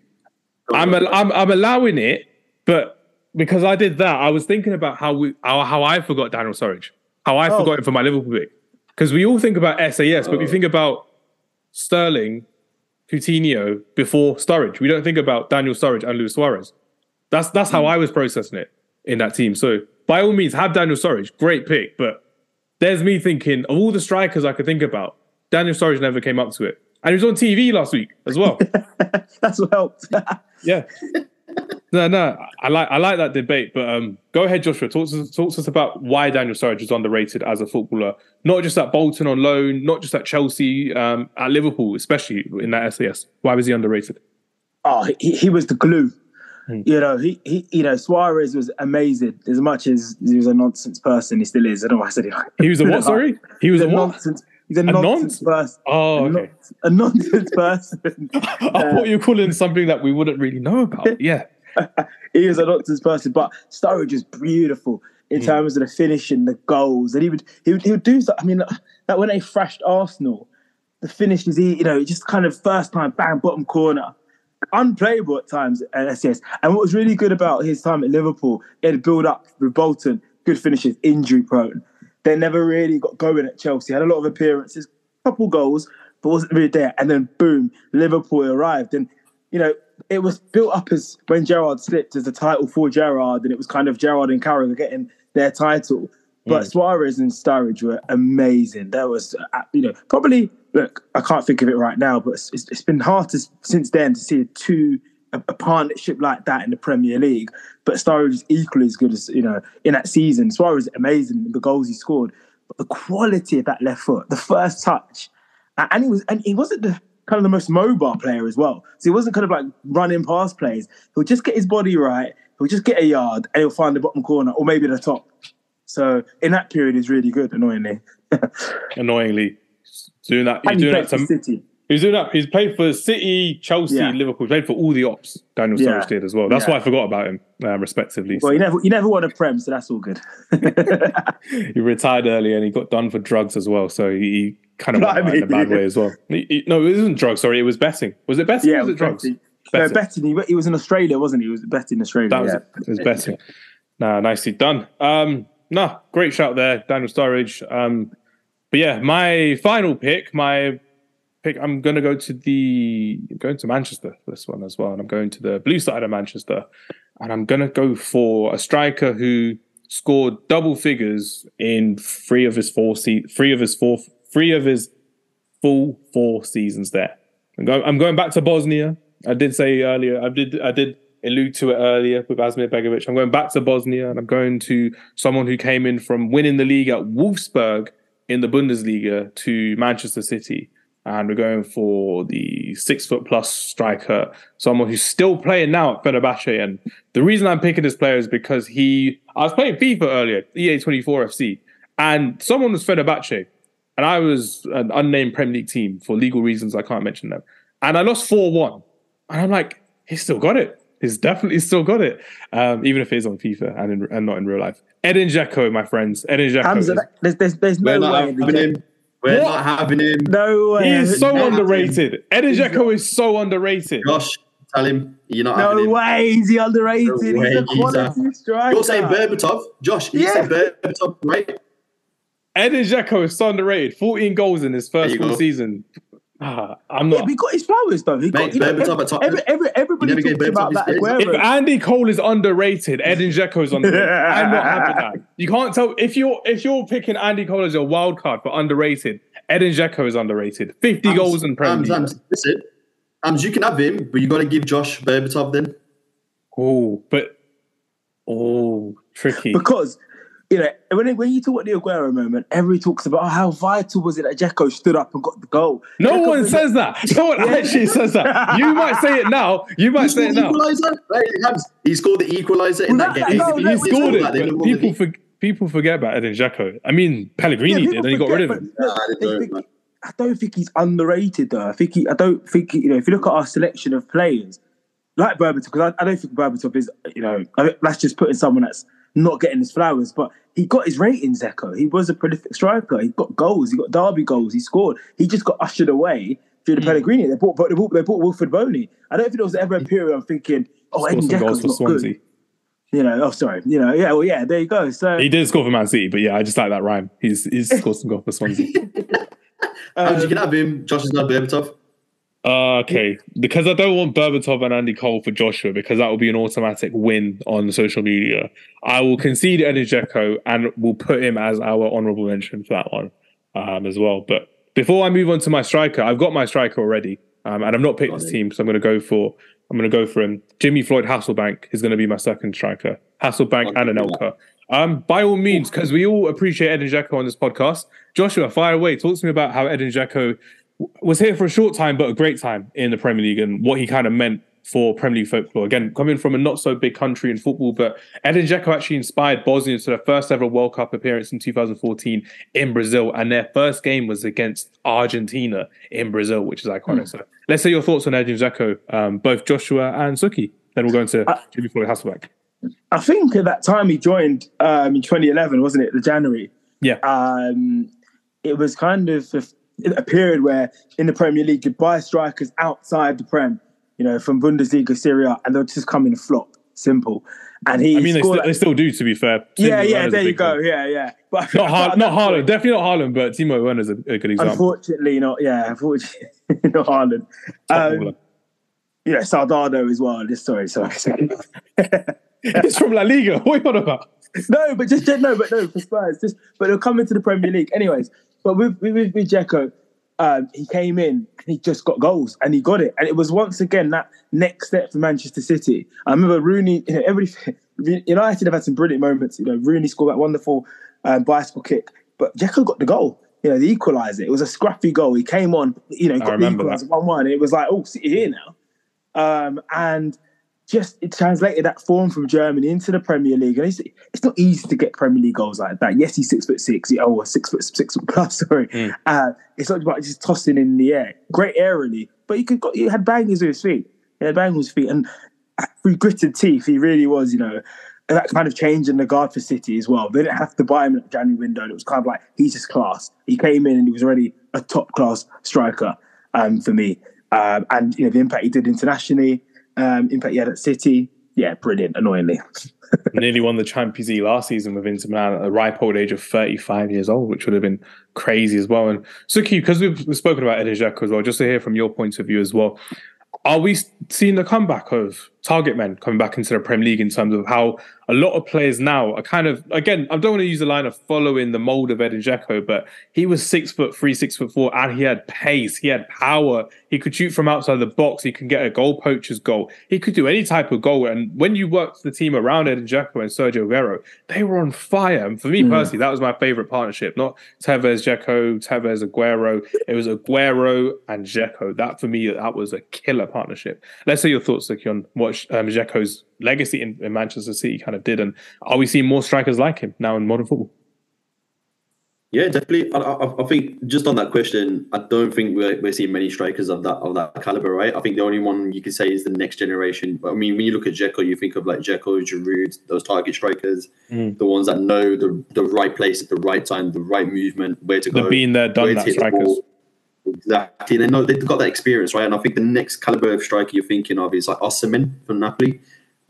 I'm al- I'm I'm allowing it, but because I did that, I was thinking about how we how, how I forgot Daniel Sturridge, how I
Oh.
forgot him for my Liverpool pick. Because we all think about SAS, but we
Oh.
think about Sterling, Coutinho before Sturridge. We don't think about Daniel Sturridge and Luis Suarez. That's that's how hmm. I was processing it in that team. So by all means, have Daniel Sturridge, great pick. But there's me thinking of all the strikers I could think about. Daniel Sturridge never came up to it, and he was on TV last week as well.
That's what helped.
Yeah. No, no, I like I like that debate, but um, go ahead, Joshua. Talk to, us, talk to us about why Daniel Sturridge is underrated as a footballer, not just at Bolton on loan, not just at Chelsea, um, at Liverpool, especially in that SAS. Why was he underrated?
oh, he, he was the glue.
Hmm.
You know, he, he, you know, Suarez was amazing. As much as he was a nonsense person, he still is. I don't know why I said it.
He was a what? Sorry, he was a
a
what?
nonsense. He's a,
nonce?
nonsense person.
Oh,
A,
okay.
non- a nonsense person.
I thought you were calling something that we wouldn't really know about. Yeah,
he was a nonsense person, but Sturridge is beautiful in
Mm.
terms of the finishing, the goals, and he would he would, he would do so. I mean, like when they thrashed Arsenal, the finish is he, you know, just kind of first time bang bottom corner, unplayable at times at SCS. And what was really good about his time at Liverpool, he had build up with Bolton, good finishes, injury prone. They never really got going at Chelsea. Had a lot of appearances, couple goals, but wasn't really there. And then boom, Liverpool arrived, and you know it was built up as when Gerrard slipped as a title for Gerrard, and it was kind of Gerrard and Carragher getting their title. But Suarez and Sturridge were amazing. That was, uh, you know, probably look. I can't think of it right now, but it's, it's been hard to, since then to see a two a, a partnership like that in the Premier League. But Sturridge is equally as good as you know in that season. Suarez is amazing the goals he scored, but the quality of that left foot, the first touch, and he was and he wasn't the kind of the most mobile player as well. So he wasn't kind of like running past plays. He'll just get his body right. He'll just get a yard and he'll find the bottom corner or maybe the top. So in that period, he's really good. Annoyingly,
annoyingly, doing that.
He
doing that to
City.
He's doing that. He's played for City, Chelsea,
Yeah.
Liverpool. He played for all the ops. Daniel
Yeah.
Sturridge did as well. That's
Yeah.
why I forgot about him, um, respectively.
Well, you never you never won a prem, so that's all good.
he retired early and he got done for drugs as well. So he, he kind of went in a bad way as well. He- he- no, it wasn't drugs. Sorry, it was betting. Was it betting? or was it drugs?
betting. No,
Betting.
betting. He, he was in Australia, wasn't he? He was betting in Australia.
That was
yeah.
it. It was betting. Nah, nicely done. Um, nah, great shout there, Daniel Sturridge. Um, but yeah, my final pick, my pick, I'm gonna go to the going to Manchester for this one as well, and I'm going to the blue side of Manchester, and I'm gonna go for a striker who scored double figures in three of his four se- three of his four three of his full four seasons there. I'm going, I'm going back to Bosnia. I did say earlier, I did I did allude to it earlier with Asmir Begovic. I'm going back to Bosnia and I'm going to someone who came in from winning the league at Wolfsburg in the Bundesliga to Manchester City. And we're going for the six foot plus striker, someone who's still playing now at Fenerbahce. And the reason I'm picking this player is because he, I was playing FIFA earlier, E EA24 FC, and someone was Fenerbahce and I was an unnamed Premier League team for legal reasons. I can't mention them. And I lost 4 1. And I'm like, he's still got it. He's definitely still got it, um, even if it is on FIFA and, in, and not in real life. Edin Dzeko, my friends. Edin Dzeko.
Hamza,
is-
there's, there's, there's no way.
Having him. We're
What?
not having him.
No way.
he is so
no,
underrated. Edin Dzeko is so underrated.
Josh, tell him you're not having
No
him.
way. Is he underrated?
No
he's
way,
a
he's
quality striker.
You're saying Berbatov, Josh. You
Yeah.
said Berbatov, right?
Edin Dzeko is so underrated. 14 goals in his first full
go.
season. Ah, I'm
Yeah,
not.
we got his flowers though. He got,
Mate,
you know,
Berbatov
every,
at Tottenham.
every, every, everybody talks about that
his place.
If Andy Cole is underrated, Edin Dzeko is underrated. I'm not having that. You can't tell if you're if you're picking Andy Cole as a wild card for underrated. Edin Dzeko is underrated. 50 goals in Premier
Ams,
League.
Ams, listen, Ams, you can have him, but you got to give Josh Berbatov then.
Oh, but oh, tricky.
because you know when when you talk about the Aguero moment, everyone talks about oh, how vital was it that Dzeko stood up and got the goal.
No
Dzeko
one
was-
says that. No one actually says that. You might say it now. You might
He
say it now.
equaliser. He scored the equaliser in
Well,
that
that-
game.
no,
He
no,
scored it, but people for, people forget about Edin Dzeko. I mean, Pellegrini
Yeah,
did, and he got rid of him.
but
Nah, they
they
don't,
think- I don't think he's underrated though. I think he, I don't think you know if you look at our selection of players like Berbatov because I, I don't think Berbatov is you know I mean, that's just putting someone that's not getting his flowers, but he got his ratings. Echo. He was a prolific striker. He got goals. He got derby goals. He scored. He just got ushered away through the mm. Pellegrini. They bought, they bought, they bought Wilfried Bony. I don't think there was ever a period I'm thinking, oh, Edin Dzeko's not Swansea. good. You know, oh sorry, you know, yeah, well, yeah, there you go. So
he did score for Man City, but yeah, I just like that rhyme. He's he's scored some goals for Swansea.
um, How did you get him? Josh is not Berbatov.
Uh, okay, because I don't want Berbatov and Andy Cole for Joshua because that will be an automatic win on social media. I will concede Edin Dzeko and we'll put him as our honourable mention for that one um, as well. But before I move on to my striker, I've got my striker already, um, and I've not picked this team, so I'm going to go for I'm going to go for him. Jimmy Floyd Hasselbaink is going to be my second striker. Hasselbaink and Anelka. Um, by all means, because we all appreciate Edin Dzeko on this podcast. Joshua, fire away. Talk to me about how Edin Dzeko was here for a short time, but a great time in the Premier League and what he kind of meant for Premier League folklore. Again, coming from a not so big country in football, but Edin Dzeko actually inspired Bosnia to their first ever World Cup appearance in 2014 in Brazil, and their first game was against Argentina in Brazil, which is iconic. Mm. So let's say your thoughts on Edin Dzeko, um, both Joshua and Sukhi. Then we'll go into uh, Jimmy Floyd Hasselbaink.
I think at that time he joined um, in 2011, wasn't it? The January.
Yeah.
Um, it was kind of a period where in the Premier League you buy strikers outside the Prem, you know, from Bundesliga, Serie and they'll just come in flop. Simple. And he,
I mean, they, st- like, they still do. To be fair,
Timo yeah, yeah, there you go, one. yeah, yeah.
But not Har- not Haaland, definitely not Haaland, but Timo Werner's a, a good example.
Unfortunately, not. Yeah, unfortunately, not Haaland. Um, yeah, Soldado as well. Just sorry, sorry. sorry.
it's from La Liga. What are you on about?
No, but just no, but no for Spurs. Just but they'll come into the Premier League, anyways. But with with, with Dzeko, um, he came in and he just got goals and he got it. And it was once again that next step for Manchester City. I remember Rooney, you know, everything. United have had some brilliant moments. You know, Rooney scored that wonderful um, bicycle kick, but Dzeko got the goal. You know, the equaliser. It was a scruffy goal. He came on, you know, got the equaliser one-one. It was like, oh, City here now. Um, and just it translated that form from Germany into the Premier League. And it's, it's not easy to get Premier League goals like that. Yes, he's six foot six, oh, six foot six foot plus. Sorry, mm. uh, it's not about just tossing in the air. Great aerially, but he could got he had bangers with his feet. He had bangers with his feet, and through gritted teeth, he really was. You know, that kind of change in the guard for City as well. They didn't have to buy him at the January window. It was kind of like he's just class. He came in and he was already a top class striker um, for me. Um, and you know the impact he did internationally um, impact he had at City. Yeah, brilliant. Annoyingly,
nearly won the Champions League last season with Inter Milan at the ripe old age of 35 years old, which would have been crazy as well. And Sukhi, because we've, spoken about Edin Dzeko as well, just to hear from your point of view as well, are we seeing the comeback of target men coming back into the Premier League in terms of how a lot of players now are kind of again I don't want to use the line of following the mold of Edin Dzeko, but he was six foot three, six foot four, and he had pace, he had power, he could shoot from outside the box, he could get a goal poacher's goal, he could do any type of goal. And when you worked the team around Edin Dzeko and Sergio Aguero, they were on fire. And for me mm. personally, that was my favorite partnership, not Tevez Dzeko, Tevez Aguero. It was Aguero and Dzeko. That for me, that was a killer partnership. Let's say your thoughts, Sukhi, on what um, Dzeko's legacy in, in, Manchester City kind of did, and are we seeing more strikers like him now in modern football?
Yeah, definitely. I, I, I think just on that question, I don't think we're, we're seeing many strikers of that of that caliber, right? I think the only one you can say is the next generation. I mean, when you look at Dzeko, you think of like Dzeko, Giroud, those target strikers, mm. the ones that know the the right place at the right time, the right movement, where to
They're
go.
Being there, done that strikers.
Exactly. They know they've got that experience, right? And I think the next caliber of striker you're thinking of is like Osimhen from Napoli.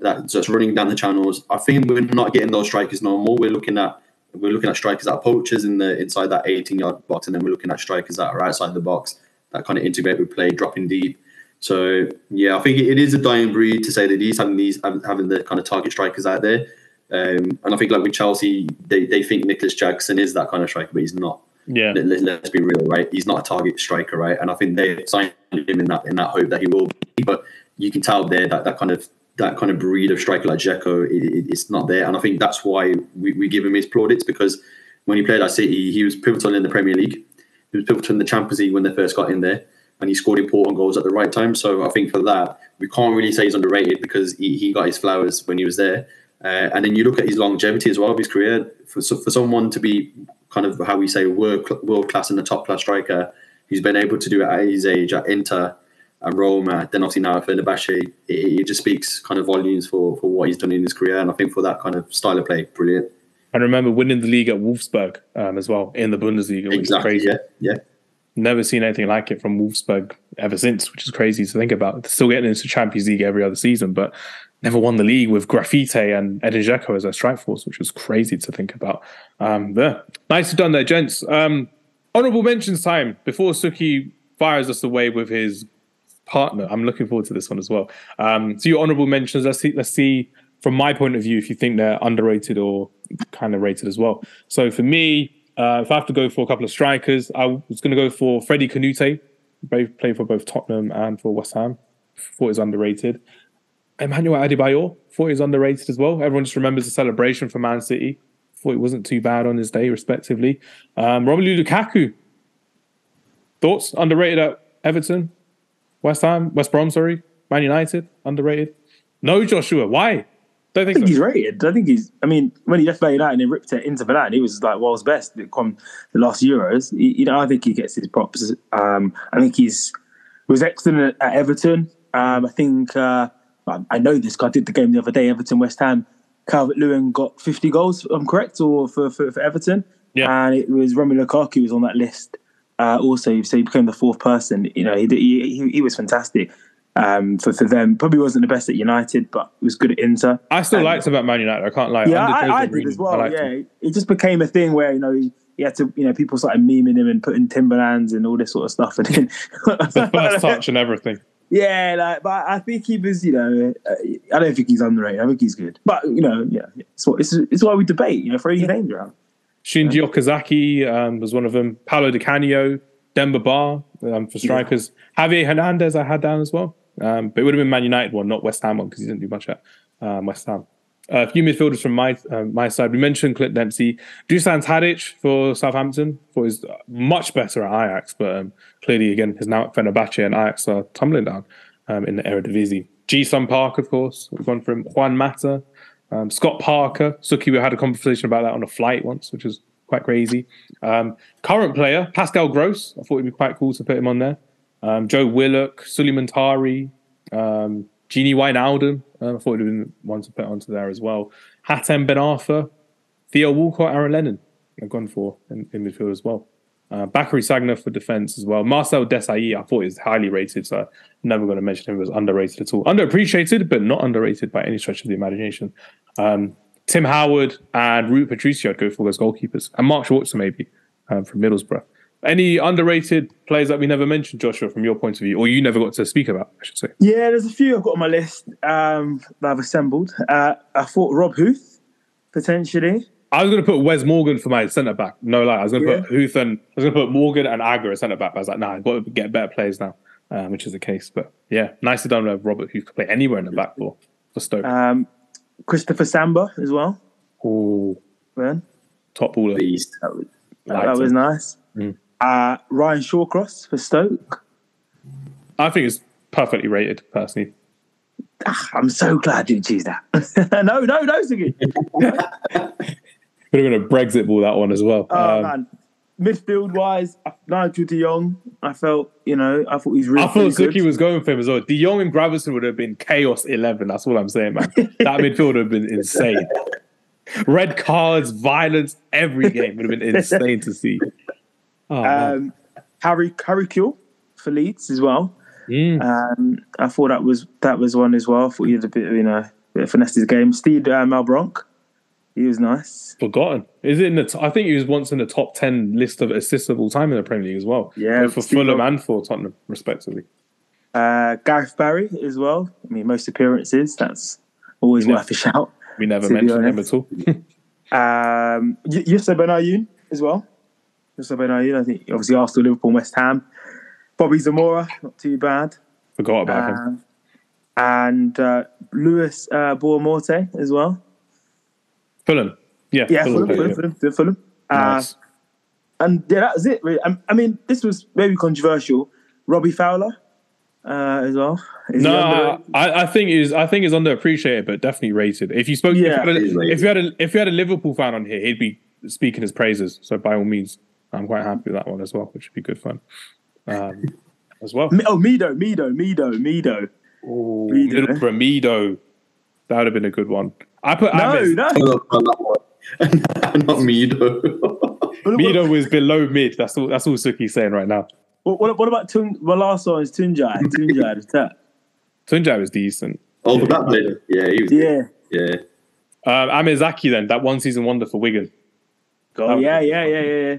That's just running down the channels. I think we're not getting those strikers no more. We're looking at we're looking at strikers that are poachers in the inside that 18 yard box, and then we're looking at strikers that are outside the box that kind of integrate with play, dropping deep. So yeah, I think it is a dying breed to say that he's having these having the kind of target strikers out there. Um, and I think like with Chelsea, they, they think Nicholas Jackson is that kind of striker, but he's not.
Yeah.
Let, us be real, right? He's not a target striker, right? And I think they signed him in that in that hope that he will be. But you can tell there that that kind of that kind of breed of striker like Dzeko, it, it, it's not there. And I think that's why we, we give him his plaudits because when he played at City, he was pivotal in the Premier League. He was pivotal in the Champions League when they first got in there, and he scored important goals at the right time. So I think for that, we can't really say he's underrated because he, he got his flowers when he was there. Uh, and then you look at his longevity as well of his career. For, for someone to be kind of how we say world world class and the top class striker. He's been able to do it at his age at Inter, at Roma, then obviously now at Fenerbahce, it, it just speaks kind of volumes for, for what he's done in his career. And I think for that kind of style of play, brilliant.
And remember winning the league at Wolfsburg um, as well in the Bundesliga, which
exactly,
is crazy.
Yeah, yeah.
Never seen anything like it from Wolfsburg ever since, which is crazy to think about. They're still getting into Champions League every other season, but never won the league with Grafite and Edin Dzeko as their strike force, which was crazy to think about. Um, but nicely done there, gents. Um, honorable mentions time before Sukhi fires us away with his partner. I'm looking forward to this one as well. Um, so your honorable mentions. Let's see. Let's see from my point of view if you think they're underrated or kind of rated as well. So for me, uh, if I have to go for a couple of strikers, I was going to go for Freddie Kanouté. Both played for both Tottenham and for West Ham. Thought is underrated. Emmanuel Adebayor thought he's underrated as well. Everyone just remembers the celebration for Man City. Thought it wasn't too bad on his day, respectively. Um, Romelu Lukaku. Thoughts? Underrated at Everton, West Ham, West Brom, sorry, Man United, underrated. No, Joshua. Why?
Don't think, I think so. he's rated. I think he's. I mean, when he left Man United and he ripped it into Milan, he was like world's best. Come the last Euros, he, you know, I think he gets his props. Um, I think he's was excellent at, Everton. Um, I think uh, I know this. I did the game the other day, Everton West Ham. Calvert Lewin got 50 goals. I'm correct, or for, for, for Everton. Yeah. And it was Romelu Lukaku was on that list. Uh, also, so he became the fourth person. You know, he he, he was fantastic um, for, for them. Probably wasn't the best at United, but was good at Inter.
I still and, liked about Man United. I can't lie.
Yeah, I, I did as well. Yeah, him. it just became a thing where you know he, he, had to, you know, people started memeing him and putting Timberlands and all this sort of stuff. And then
the first touch and everything.
Yeah, like, but I think he was, you know, uh, I don't think he's underrated. I think he's good. But you know, yeah, it's what it's, it's why we debate. You know, throw your names around.
Shinji yeah. Okazaki um, was one of them. Paulo Di Canio, Demba Ba um, for strikers. Yeah. Javier Hernandez I had down as well. Um, but it would have been Man United one, not West Ham one, because he didn't do much at um, West Ham. Uh, a few midfielders from my uh, my side. We mentioned Clint Dempsey, Dusan Tadic for Southampton. For his much better at Ajax, but um, clearly again his now at Fenerbahce and Ajax are tumbling down um, in the Eredivisie. Ji-sung Park, of course, we've gone from Juan Mata, um, Scott Parker. Sukhi, we had a conversation about that on a flight once, which was quite crazy. Um, current player Pascal Gross. I thought it'd be quite cool to put him on there um, Joe Willock, Sulley Muntari, um, Gini Wijnaldum. Uh, I thought it would have been one to put onto there as well. Hatem Ben Arfa, Theo Walcott, Aaron Lennon. I've gone for in, in midfield as well. Uh, Bacary Sagna for defense as well. Marcel Desailly, I thought was highly rated, so I'm never going to mention him as underrated at all. Underappreciated, but not underrated by any stretch of the imagination. Um, Tim Howard and Rui Patricio, I'd go for those goalkeepers. And Mark Schwarzer, maybe, um, from Middlesbrough. Any underrated players that we never mentioned, Joshua, from your point of view, or you never got to speak about, I should say?
Yeah, there's a few I've got on my list um, that I've assembled. Uh, I thought Rob Huth, potentially.
I was going to put Wes Morgan for my centre back. No lie, I was going to yeah. put Huth and I was going to put Morgan and Agger as centre back. I was like, nah, I've got to get better players now, um, which is the case. But yeah, nicely done with Robert Huth. Could play anywhere in the back for for Stoke.
Um, Christopher Samba as well.
Oh,
man,
top baller.
Beast.
That was, that was nice. Mm. Uh, Ryan Shawcross for Stoke.
I think it's perfectly rated, personally.
Ah, I'm so glad you didn't choose that. no, no, no, Siggy.
We're going to Brexit ball that one as well.
Oh, um, man. Midfield wise, Nigel De Jong, I felt, you know, I thought he's really I
thought Sukhi was going for him as well. De Jong and Gravesen would have been chaos 11. That's all I'm saying, man. that midfield would have been insane. Red cards, violence, every game would have been insane to see.
Oh, um, Harry Harry for Leeds as well. Mm. Um, I thought that was that was one as well. I thought he had a bit of you know bit of finesse his game. Steve uh, Malbranque, he was nice.
Forgotten. Is it in the? T- I think he was once in the top ten list of assists of all time in the Premier League as well.
Yeah,
Both for Steve Fulham and for Tottenham, respectively.
Uh, Gareth Barry as well. I mean, most appearances. That's always we worth never, a shout.
We never mentioned him at all.
um, Ben Benayoun as well. Just about I think obviously Arsenal, Liverpool, West Ham. Bobby Zamora, not too bad.
Forgot about um, him.
And uh, Luis uh, Boa Morte as well.
Fulham. Yeah,
yeah, Fulham, Fulham, Fulham, Fulham. Fulham. Uh, nice. Uh, and yeah, that was it. Really. I, I, mean, this was maybe controversial. Robbie Fowler uh, as well.
Is no, I, I, think is I think is underappreciated, but definitely rated. If you spoke, yeah, if, you a, if you had a if you had a Liverpool fan on here, he'd be speaking his praises. So by all means, I'm quite happy with that one as well, which should be good fun. Um, as well.
Oh, Mido, Mido, Mido, Mido.
Ooh,
Mido.
Middlesbrough Mido. That would have been a good one. I put
No,
Ames.
no.
Not me though.
What, what,
Mido was below mid. That's all. That's all Sukhi's saying right now.
what, what, what about Tun? My last one is Tuncay. Tuncay, is that?
Tuncay was decent.
oh, but that player. Yeah, he was.
Yeah.
Yeah.
Um, Amr Zaki then that one season wonder for Wigan.
Oh, yeah, yeah, yeah, yeah, yeah.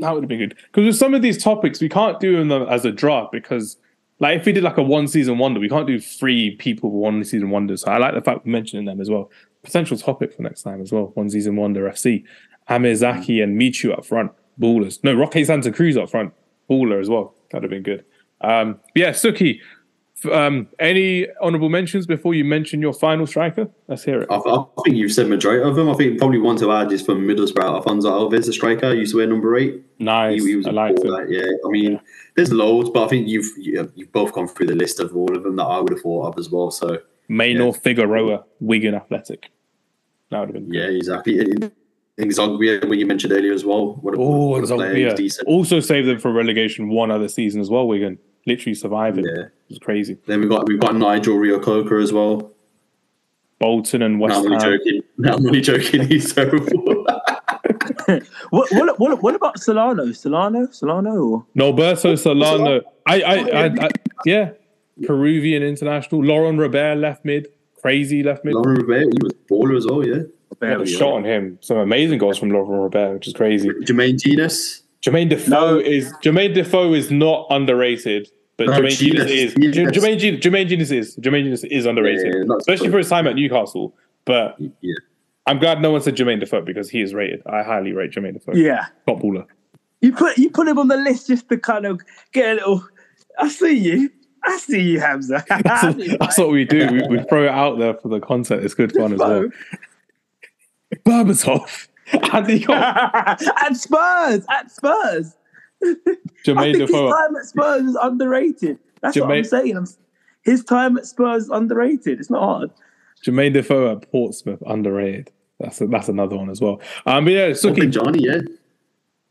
That would have been good because with some of these topics we can't do them as a draft because like if we did like a one season wonder we can't do three people one season wonders. So I like the fact we're mentioning them as well. Potential topic for next time as well. One season wonder FC. Amr Zaki and Michu up front, ballers. No, Roque Santa Cruz up front, baller as well. That'd have been good. Um, yeah, Sukhi. Um, any honourable mentions before you mention your final striker? Let's hear it.
I, I think you've said majority of them. I think probably one to add is from Middlesbrough, Alfonso Alves, the striker. Used to wear number eight.
Nice.
He, he was
I like
that, Yeah, I mean, there's loads, but I think you've you- you've both gone through the list of all of them that I would have thought of as well. So
Maynor Figueroa, Wigan Athletic. That would have been
yeah, exactly. And I think Zogbia, when you mentioned earlier as well. What a,
Oh,
what
and
a player.
Zogbia.
decent.
Also saved them from relegation one other season as well, Wigan. Literally surviving.
Yeah.
It was crazy.
Then we got we've got Nigel Rio Coker as well.
Bolton and West
Now I'm only
Ham.
joking. Now I'm only joking. He's terrible.
What, what, what, what about Solano? Solano? Solano? Or?
Norberto Solano. I, I, I, I, yeah. Peruvian international. Laurent Robert left mid. Crazy left mid.
Lauren Rivera, he was baller as well. Yeah.
We had a shot on him. Some amazing goals from Laurent Robert, which is crazy.
Jermaine Jenas.
Jermaine Defoe
No.
is Jermaine Defoe is not underrated, but
No,
Jermaine Genius
Genius,
is.
Genius.
Jermaine Genius, Jermaine Genius is. Jermaine Genius is underrated,
Yeah, not
especially for his time at Newcastle. But
Yeah.
I'm glad no one said Jermaine Defoe because he is rated. I highly rate Jermaine Defoe.
Yeah.
Top baller.
You put you put him on the list just to kind of get a little. I see you. I see you, Hamza.
That's, what- that's what we do. We, we throw it out there for the content. It's good fun as well. Berbatov. Andy Cole.
at Spurs, at Spurs. I
Jermaine
think his time at Spurs is underrated. That's what I'm saying. I'm, his time at Spurs is underrated. It's not hard.
Jermaine Defoe at Portsmouth. Underrated. That's a, that's another one as well. Um, but yeah,
Oh,
Sukhi
Johnny, yeah.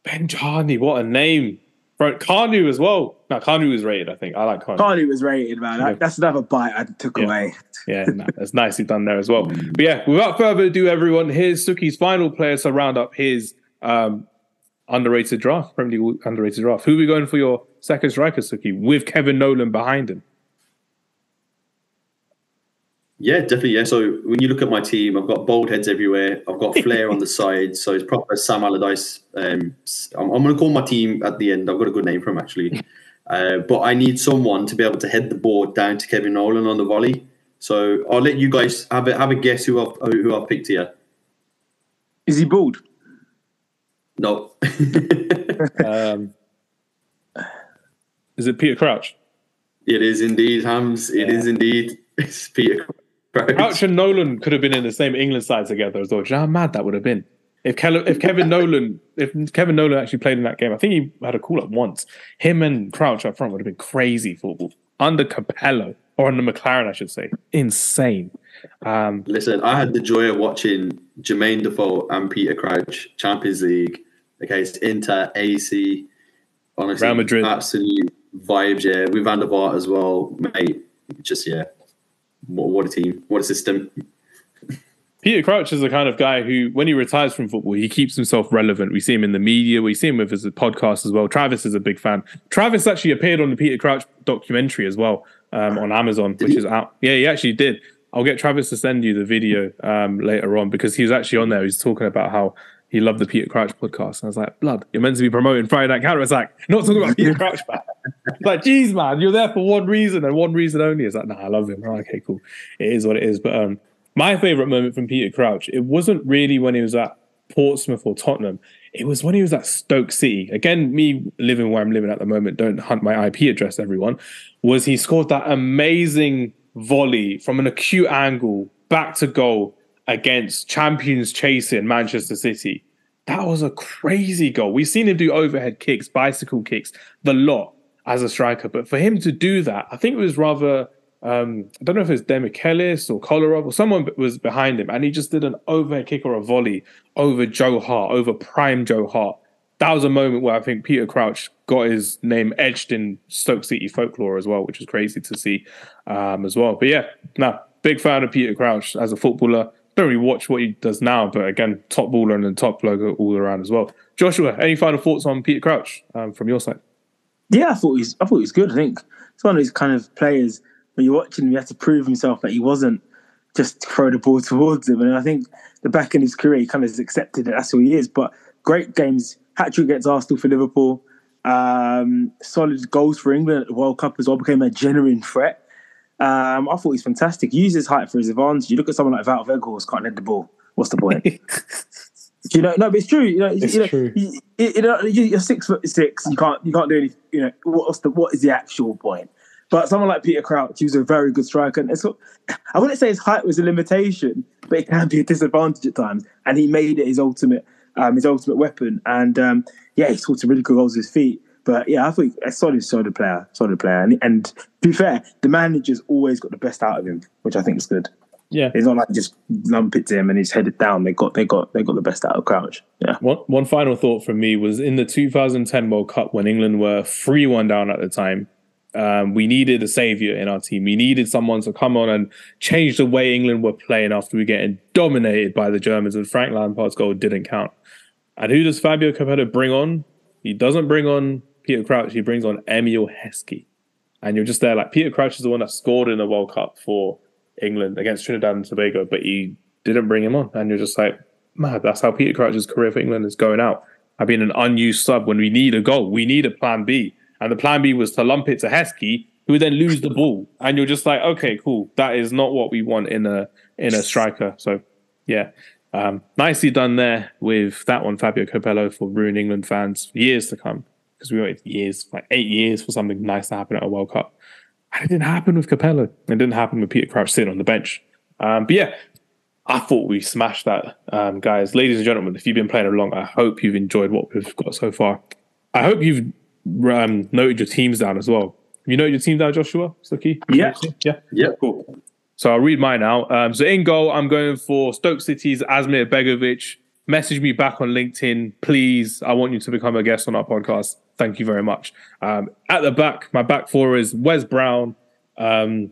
Benjani. What a name. Bro, Kanu as well. No, Kanu was rated. I think I like Kanu.
Carney was rated, man. That,
Yeah.
That's another bite I took
Yeah.
away.
Yeah, no, that's nicely done there as well. But yeah, without further ado, everyone, here's Sukhi's final player to round up his um, underrated draft, Premier League underrated draft. Who are we going for your second striker, Sukhi, with Kevin Nolan behind him?
Yeah, definitely. Yeah. So when you look at my team, I've got bold heads everywhere. I've got flair on the side. So it's proper Sam Allardyce. Um, s- I'm, I'm going to call my team at the end. I've got a good name for him actually. Uh, but I need someone to be able to head the ball down to Kevin Nolan on the volley. So I'll let you guys have a have a guess who I've who I've picked here.
Is he bald?
No.
Um, is it Peter Crouch?
it is indeed Hamz. It is indeed. It's Peter Crouch.
Crouch and Nolan could have been in the same England side together as well. Do you know how mad that would have been? If Ke- if Kevin Nolan if Kevin Nolan actually played in that game, I think he had a call up once. Him and Crouch up front would have been crazy football under Capello or under McClaren, I should say. Insane. Um,
Listen, I had the joy of watching Jermaine Defoe and Peter Crouch Champions League against Inter, AC. Honestly,
Real Madrid.
absolute vibes. Yeah, with Van der Vaart as well, mate. Just yeah, what, what a team, what a system.
Peter Crouch is the kind of guy who, when he retires from football, he keeps himself relevant. We see him in the media. We see him with his podcast as well. Travis is a big fan. Travis actually appeared on the Peter Crouch documentary as well um, on Amazon, which
he?
is out. Yeah, he actually did. I'll get Travis to send you the video um, later on because he was actually on there. He's talking about how he loved the Peter Crouch podcast. And I was like, blood, you're meant to be promoting Friday Night Counter Attack, not talking about Peter Crouch, man. Like, geez, man, you're there for one reason and one reason only. It's like, nah, I love him. Okay, cool. It is what it is. But um, my favorite moment from Peter Crouch, it wasn't really when he was at Portsmouth or Tottenham. It was when he was at Stoke City. Again, me living where I'm living at the moment, don't hunt my IP address, everyone. Was he scored that amazing volley from an acute angle back to goal against champions chasing Manchester City? That was a crazy goal. We've seen him do overhead kicks, bicycle kicks, the lot as a striker. But for him to do that, I think it was rather um, I don't know if it was Demichelis or Kolarov or someone was behind him, and he just did an overhead kick or a volley over Joe Hart, over prime Joe Hart. that was a moment where I think Peter Crouch got his name etched in Stoke City folklore as well, which was crazy to see um, as well. But yeah, no, big fan of Peter Crouch as a footballer. Don't really watch what he does now, but again, top baller and top logo all around as well. Joshua, any final thoughts on Peter Crouch um, from your side?
Yeah, I thought he's I thought he was good. I think it's one of these kind of players when you're watching him, you have to prove himself that he wasn't just throw the ball towards him. And I think the back in his career, he kind of has accepted that that's who he is. But great games, hat trick against Arsenal for Liverpool, um, solid goals for England at the World Cup as well, became a genuine threat. Um, I thought he's fantastic. He uses height for his advantage. You look at someone like Weghorst, can't head the ball. What's the point? you know, no, but it's true. You know,
it's
you know,
true.
You, you know, you're six foot six. You can't, you can't do anything. You know, what's the, what is the actual point? But someone like Peter Crouch, he was a very good striker. And it's, I wouldn't say his height was a limitation, but it can be a disadvantage at times. And he made it his ultimate, um, his ultimate weapon. And um, yeah, he scored some really good goals with his feet. But yeah, I think a solid, solid player, solid player. And, and to be fair, the manager's always got the best out of him, which I think is good.
Yeah,
it's not like just lump it to him and he's headed down. They got, they got, they got the best out of Crouch. Yeah.
One one final thought from me was in the 2010 World Cup when England were three one down at the time. Um, we needed a savior in our team. We needed someone to come on and change the way England were playing after we getting dominated by the Germans. And Frank Lampard's goal didn't count. And who does Fabio Capello bring on? He doesn't bring on Peter Crouch. He brings on Emile Heskey. And you're just there like Peter Crouch is the one that scored in the World Cup for England against Trinidad and Tobago, but he didn't bring him on. And you're just like, man, that's how Peter Crouch's career for England is going out. I've been an unused sub when we need a goal. We need a plan B. And the plan B was to lump it to Heskey, who would then lose the ball. And you're just like, okay, cool. That is not what we want in a in a striker. So yeah. Um, nicely done there with that one, Fabio Capello, for ruining England fans for years to come. Because we waited years, like eight years for something nice to happen at a World Cup. And it didn't happen with Capello. It didn't happen with Peter Crouch sitting on the bench. Um, but yeah, I thought we smashed that, um, guys. Ladies and gentlemen, if you've been playing along, I hope you've enjoyed what we've got so far. I hope you've um, noted your teams down as well. Have you noted your team down, Joshua? Sukhi?
Yeah.
Yeah.
Yeah.
Cool. So I'll read mine out. Um, so in goal, I'm going for Stoke City's Asmir Begovic. Message me back on LinkedIn, please. I want you to become a guest on our podcast. Thank you very much. Um, at the back, my back four is Wes Brown, um,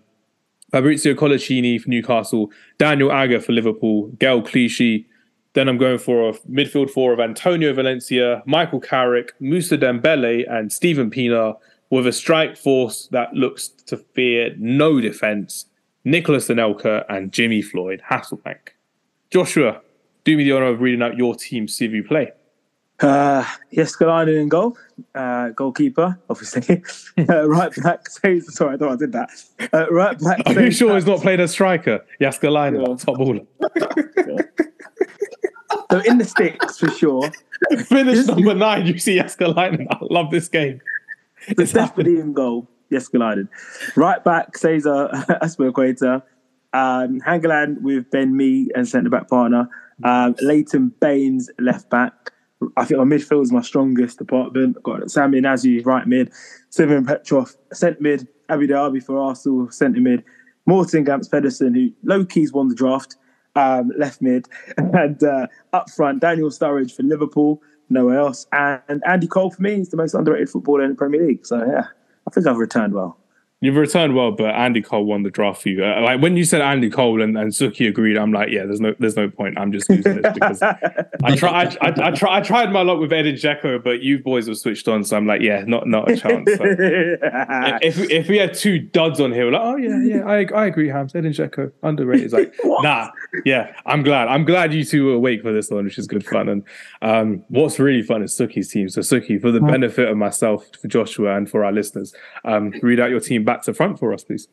Fabricio Coloccini for Newcastle, Daniel Agger for Liverpool, Gael Clichy. Then I'm going for a midfield four of Antonio Valencia, Michael Carrick, Mousa Dembele, and Stephen Pienaar, with a strike force that looks to fear no defence. Nicolas Anelka and Jimmy Floyd Hasselbaink. Joshua, do me the honour of reading out your team CV play.
Uh, yes, Galani in goal. Uh, goalkeeper, obviously. uh, right back. Sorry, I thought I did that. Uh, right back.
Are you sure he's not played as striker? Jaaskelainen, yeah. top baller.
so in the sticks for sure.
Finish number nine. You see Jaaskelainen. I love this game.
It's definitely in goal. Jaaskelainen. Right back, Cesar Azpilicueta. Um, Hangeland with Ben Mee and centre back partner. Um, Leighton Baines left back. I think my midfield is my strongest department. I've got Samir Nasri right mid, Simon Petrov centre mid, Abou Diaby for Arsenal centre mid, Morten Gamst Pedersen who low keys won the draft um, left mid, and uh, up front Daniel Sturridge for Liverpool. Nowhere else, and Andy Cole for me is the most underrated footballer in the Premier League. So yeah, I think I've returned well.
You've returned well, but Andy Cole won the draft for you. Uh, like when you said Andy Cole and, and Sukhi agreed, I'm like, yeah, there's no, there's no point. I'm just using this because I try, I, I, I, try, I tried my luck with Edin Dzeko, but you boys were switched on, so I'm like, yeah, not, not a chance. So. if if we had two duds on here, we're like, oh yeah, yeah, I, I agree, Hamz. and Dzeko underrated. It's like, nah, yeah, I'm glad. I'm glad you two were awake for this one, which is good fun. And um, what's really fun is Sukhi's team. So Sukhi, for the benefit of myself, for Joshua, and for our listeners, um, read out your team back to front for us, please.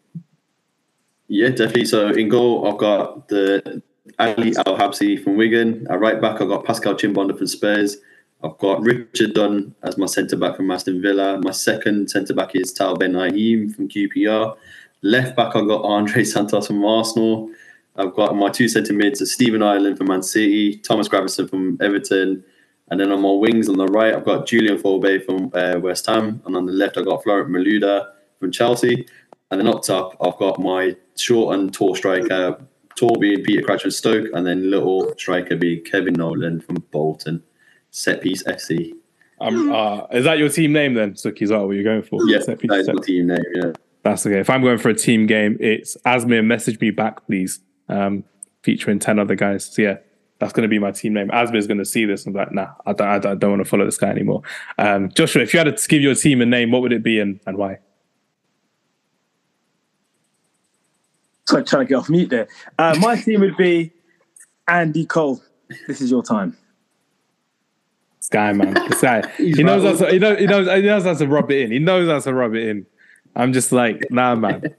Yeah, definitely. So in goal, I've got the Ali Al Habsi from Wigan. At right back, I've got Pascal Chimbonda from Spurs. I've got Richard Dunne as my centre back from Aston Villa. My second centre back is Tal Ben Haim from QPR. Left back, I've got Andre Santos from Arsenal. I've got my two centre mids Stephen Ireland from Man City, Thomas Gravesen from Everton. And then on my wings on the right, I've got Julien Faubert from uh, West Ham. And on the left, I've got Florent Malouda from Chelsea. And then up top, I've got my short and tall striker, tall being Peter Crouch from Stoke, and then little striker being Kevin Nolan from Bolton. Set piece FC.
Um, uh, is that your team name then, Sukhi? Is that what you're going for?
Yeah,
Set piece,
that's
set-
my team name. Yeah.
That's okay. If I'm going for a team game, it's Asmir, message me back, please. Um, featuring 10 other guys. So, yeah, that's going to be my team name. Asmir's going to see this and be like, nah, I don't, I don't, I don't want to follow this guy anymore. Um, Joshua, if you had to give your team a name, what would it be and, and why?
Trying to get off mute there. Uh, my team would be Andy Cole. This is your time.
This guy, man. This guy. He knows
right.
how to, he knows, he knows he knows how to rub it in. He knows how to rub it in. I'm just like, nah, man.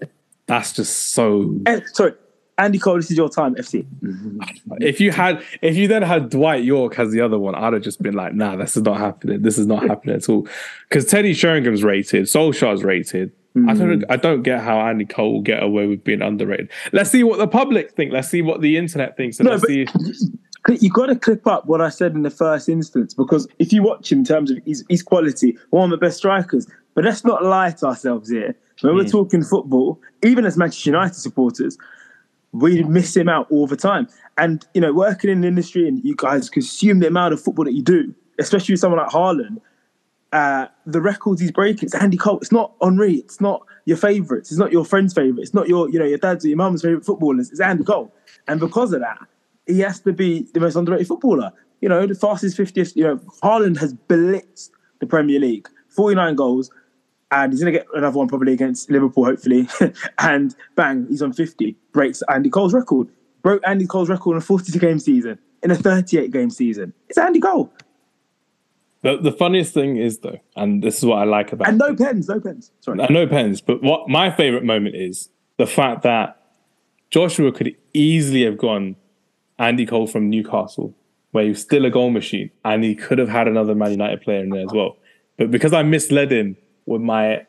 That's just so
Eh, sorry, Andy Cole. This is your time. FC.
if you had if you then had Dwight Yorke as the other one, I'd have just been like, nah, this is not happening. This is not happening at all. Because Teddy Sheringham's rated, Solskjaer's rated. I don't hmm. I don't get how Andy Cole will get away with being underrated. Let's see what the public think. Let's see what the internet thinks. And
No,
let's
but-
see
you got to clip up what I said in the first instance because if you watch him in terms of his, his quality, one of the best strikers. But let's not lie to ourselves here. When we're hmm. talking football, even as Manchester United supporters, we miss him out all the time. And you know, working in the industry and you guys consume the amount of football that you do, especially with someone like Haaland, uh, the records he's breaking. It's Andy Cole. It's not Henry. It's not your favourites. It's not your friend's favourite. It's not your you know your dad's or your mum's favourite footballers. It's Andy Cole. And because of that, he has to be the most underrated footballer. You know, the fastest 50th. You know, Haaland has blitzed the Premier League, 49 goals, and he's going to get another one probably against Liverpool, hopefully. and bang, he's on 50, breaks Andy Cole's record. Broke Andy Cole's record in a 42 game season, in a 38 game season. It's Andy Cole.
The, the funniest thing is though, and this is what I like about
And no pens, no pens. Sorry.
Uh, I know pens, but what my favorite moment is the fact that Joshua could easily have gone Andy Cole from Newcastle, where he was still a goal machine, and he could have had another Man United player in there as well. But because I misled him with my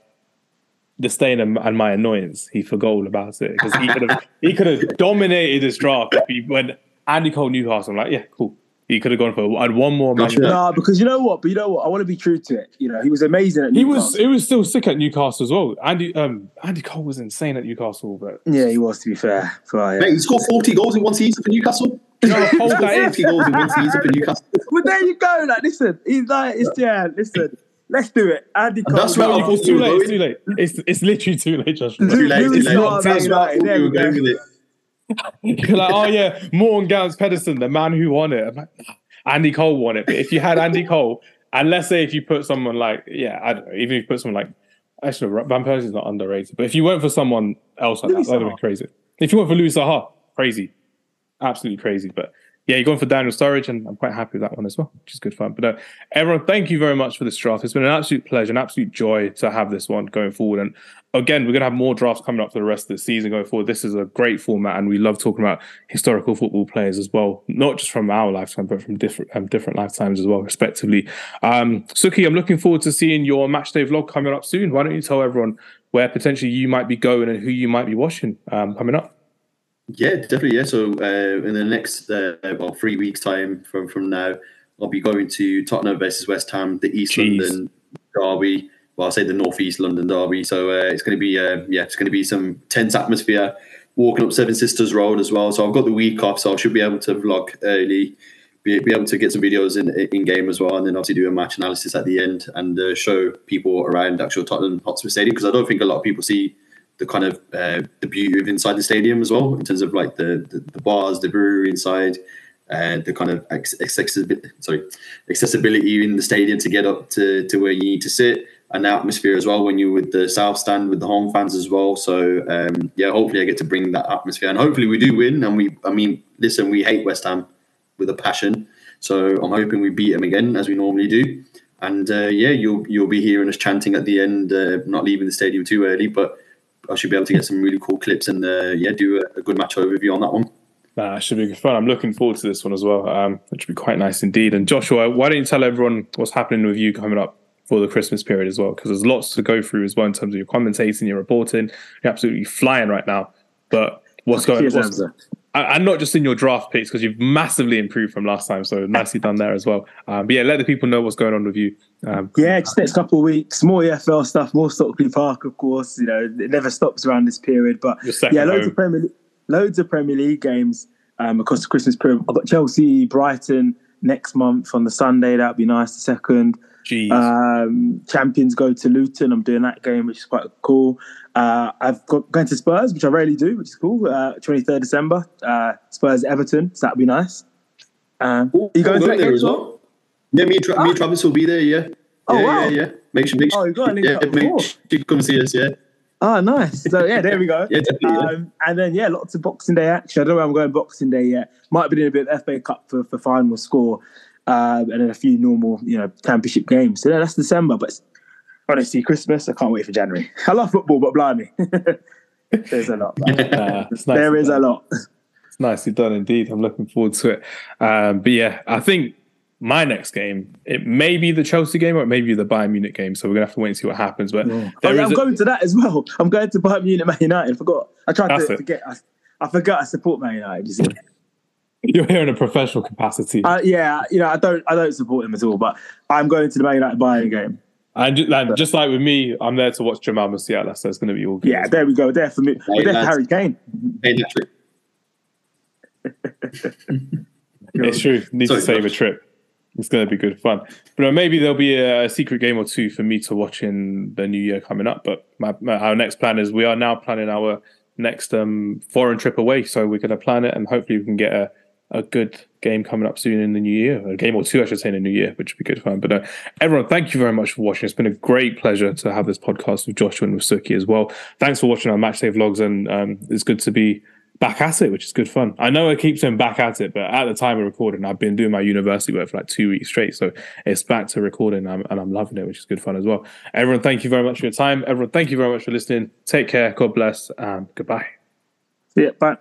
disdain and, and my annoyance, he forgot all about it because he could have he could have dominated this draft if he went Andy Cole Newcastle. I'm like, yeah, cool. He could have gone for and one more. Man
Gotcha.
United.
No, because you know what? But you know what? I want to be true to it. You know, he was amazing at
He
Newcastle.
was. He was still sick at Newcastle as well. Andy um Andy Cole was insane at Newcastle, but
Yeah, he was. To be fair, for,
Mate, he scored 40 goals in one season for Newcastle.
you know how cold
40 goals in one season for Newcastle.
Well, there you go. Like, listen, he's like, it's yeah. Listen, let's do it. Andy Cole.
that's where
No,
I
it's too late. It's too late. It's it's literally too late, Joshua.
Too late, too
Lewis
late.
Suarez,
That's where I thought we
we
were going with it.
You're like, oh yeah, Morten Gamst Pedersen, the man who won it. Like, Andy Cole won it. But if you had Andy Cole, and let's say if you put someone like, yeah, I don't know, even if you put someone like, actually, Van Persie's not underrated. But if you went for someone else like
Louis
that, that would have been crazy. If you went for Louis Saha, crazy, absolutely crazy. But yeah, you're going for Daniel Sturridge, and I'm quite happy with that one as well, which is good fun. But uh, everyone, thank you very much for this draft. It's been an absolute pleasure, an absolute joy to have this one going forward. And again, we're going to have more drafts coming up for the rest of the season going forward. This is a great format, and we love talking about historical football players as well, not just from our lifetime, but from different um, different lifetimes as well, respectively. Um, Sukhi, I'm looking forward to seeing your match day vlog coming up soon. Why don't you tell everyone where potentially you might be going and who you might be watching um, coming up?
Yeah, definitely. Yeah. So uh, in the next uh, about three weeks' time from from now, I'll be going to Tottenham versus West Ham, the East
Jeez.
London derby. Well, I'll say the North East London derby. So uh, it's going to be uh, yeah, it's going to be some tense atmosphere. Walking up Seven Sisters Road as well. So I've got the week off, so I should be able to vlog early. Be, be able to get some videos in in game as well, and then obviously do a match analysis at the end and uh, show people around actual Tottenham Hotspur Stadium because I don't think a lot of people see the kind of uh, the beauty of inside the stadium as well in terms of like the the, the bars, the brewery inside, and the kind of accessibility, sorry, accessibility in the stadium to get up to, to where you need to sit, the atmosphere as well when you're with the south stand with the home fans as well. So um, yeah, hopefully I get to bring that atmosphere, and hopefully we do win. And we, I mean, listen, we hate West Ham with a passion, so I'm hoping we beat them again as we normally do. And uh, yeah, you'll you'll be hearing us chanting at the end, uh, not leaving the stadium too early, but I should be able to get some really cool clips and uh, yeah, do a, a good match overview on that one.
Nah, should be fun. I'm looking forward to this one as well. Um, it should be quite nice indeed. And Joshua, why don't you tell everyone what's happening with you coming up for the Christmas period as well? Because there's lots to go through as well in terms of your commentating, your reporting. You're absolutely flying right now. But what's going on? And not just in your draft picks, because you've massively improved from last time. So nicely done there as well. Um, but yeah, let the people know what's going on with you. Um,
Yeah, just next couple of weeks, more EFL stuff, more Stockley Park, of course. You know, it never stops around this period. But yeah, loads
home.
of Premier, loads of Premier League games um, across the Christmas period. I've got Chelsea, Brighton next month on the Sunday. That'd be nice. The second. Um, champions go to Luton. I'm doing that game, which is quite cool. Uh, I've got going to Spurs, which I rarely do, which is cool. Uh, 23rd December, uh, Spurs Everton, so that'd be nice. Um,
Oh,
you going to
I'm
that
there
game
as
as well?
well? Yeah, me and, Tra- me and Travis will be there. Yeah.
Oh,
yeah,
wow.
yeah, yeah. Make sure, make
Oh, you got a
yeah, make sure you come see us. Yeah,
Oh, nice. So yeah, there we go.
yeah, definitely. yeah.
Um, and then yeah, lots of Boxing Day action. I don't know where I'm going Boxing Day yet. Might be doing a bit of FA Cup for, for final score, um, and then a few normal, you know, championship games. So yeah, that's December. But honestly, Christmas, I can't wait for January. I love football, but blimey, there's a lot.
Uh, nice
there is a lot.
It's nicely done indeed. I'm looking forward to it. Um, but yeah, I think my next game, it may be the Chelsea game or it may be the Bayern Munich game. So we're gonna have to wait and see what happens. But
Oh,
there
yeah, I'm
a-
going to that as well. I'm going to Bayern Munich, Man United. I forgot. I tried to
it.
forget. I, I forgot I support Man United. You see.
you're here in a professional capacity.
Uh, yeah, you know, I don't, I don't support him at all. But I'm going to the Man United Bayern game.
and, ju- and just like with me, I'm there to watch Jamal Musiala, so it's gonna be all good.
Yeah, there we go. There for me. We're there for. Harry Kane.
Hey, Patrick.
It's true. Need
Sorry,
to save a trip. It's going to be good fun. But uh, maybe there'll be a, secret game or two for me to watch in the new year coming up. But my, my, our next plan is we are now planning our next um, foreign trip away. So we're going to plan it and hopefully we can get a, a good game coming up soon in the new year. A game or two, I should say, in the new year, which would be good fun. But uh, everyone, thank you very much for watching. It's been a great pleasure to have this podcast with Joshua and with Sukhi as well. Thanks for watching our match matchday vlogs. And um, it's good to be back at it, which is good fun. I know I keep saying back at it, but at the time of recording, I've been doing my university work for like two weeks straight. So it's back to recording and I'm, and I'm loving it, which is good fun as well. Everyone, thank you very much for your time. Everyone, thank you very much for listening. Take care. God bless and goodbye.
Yeah, bye.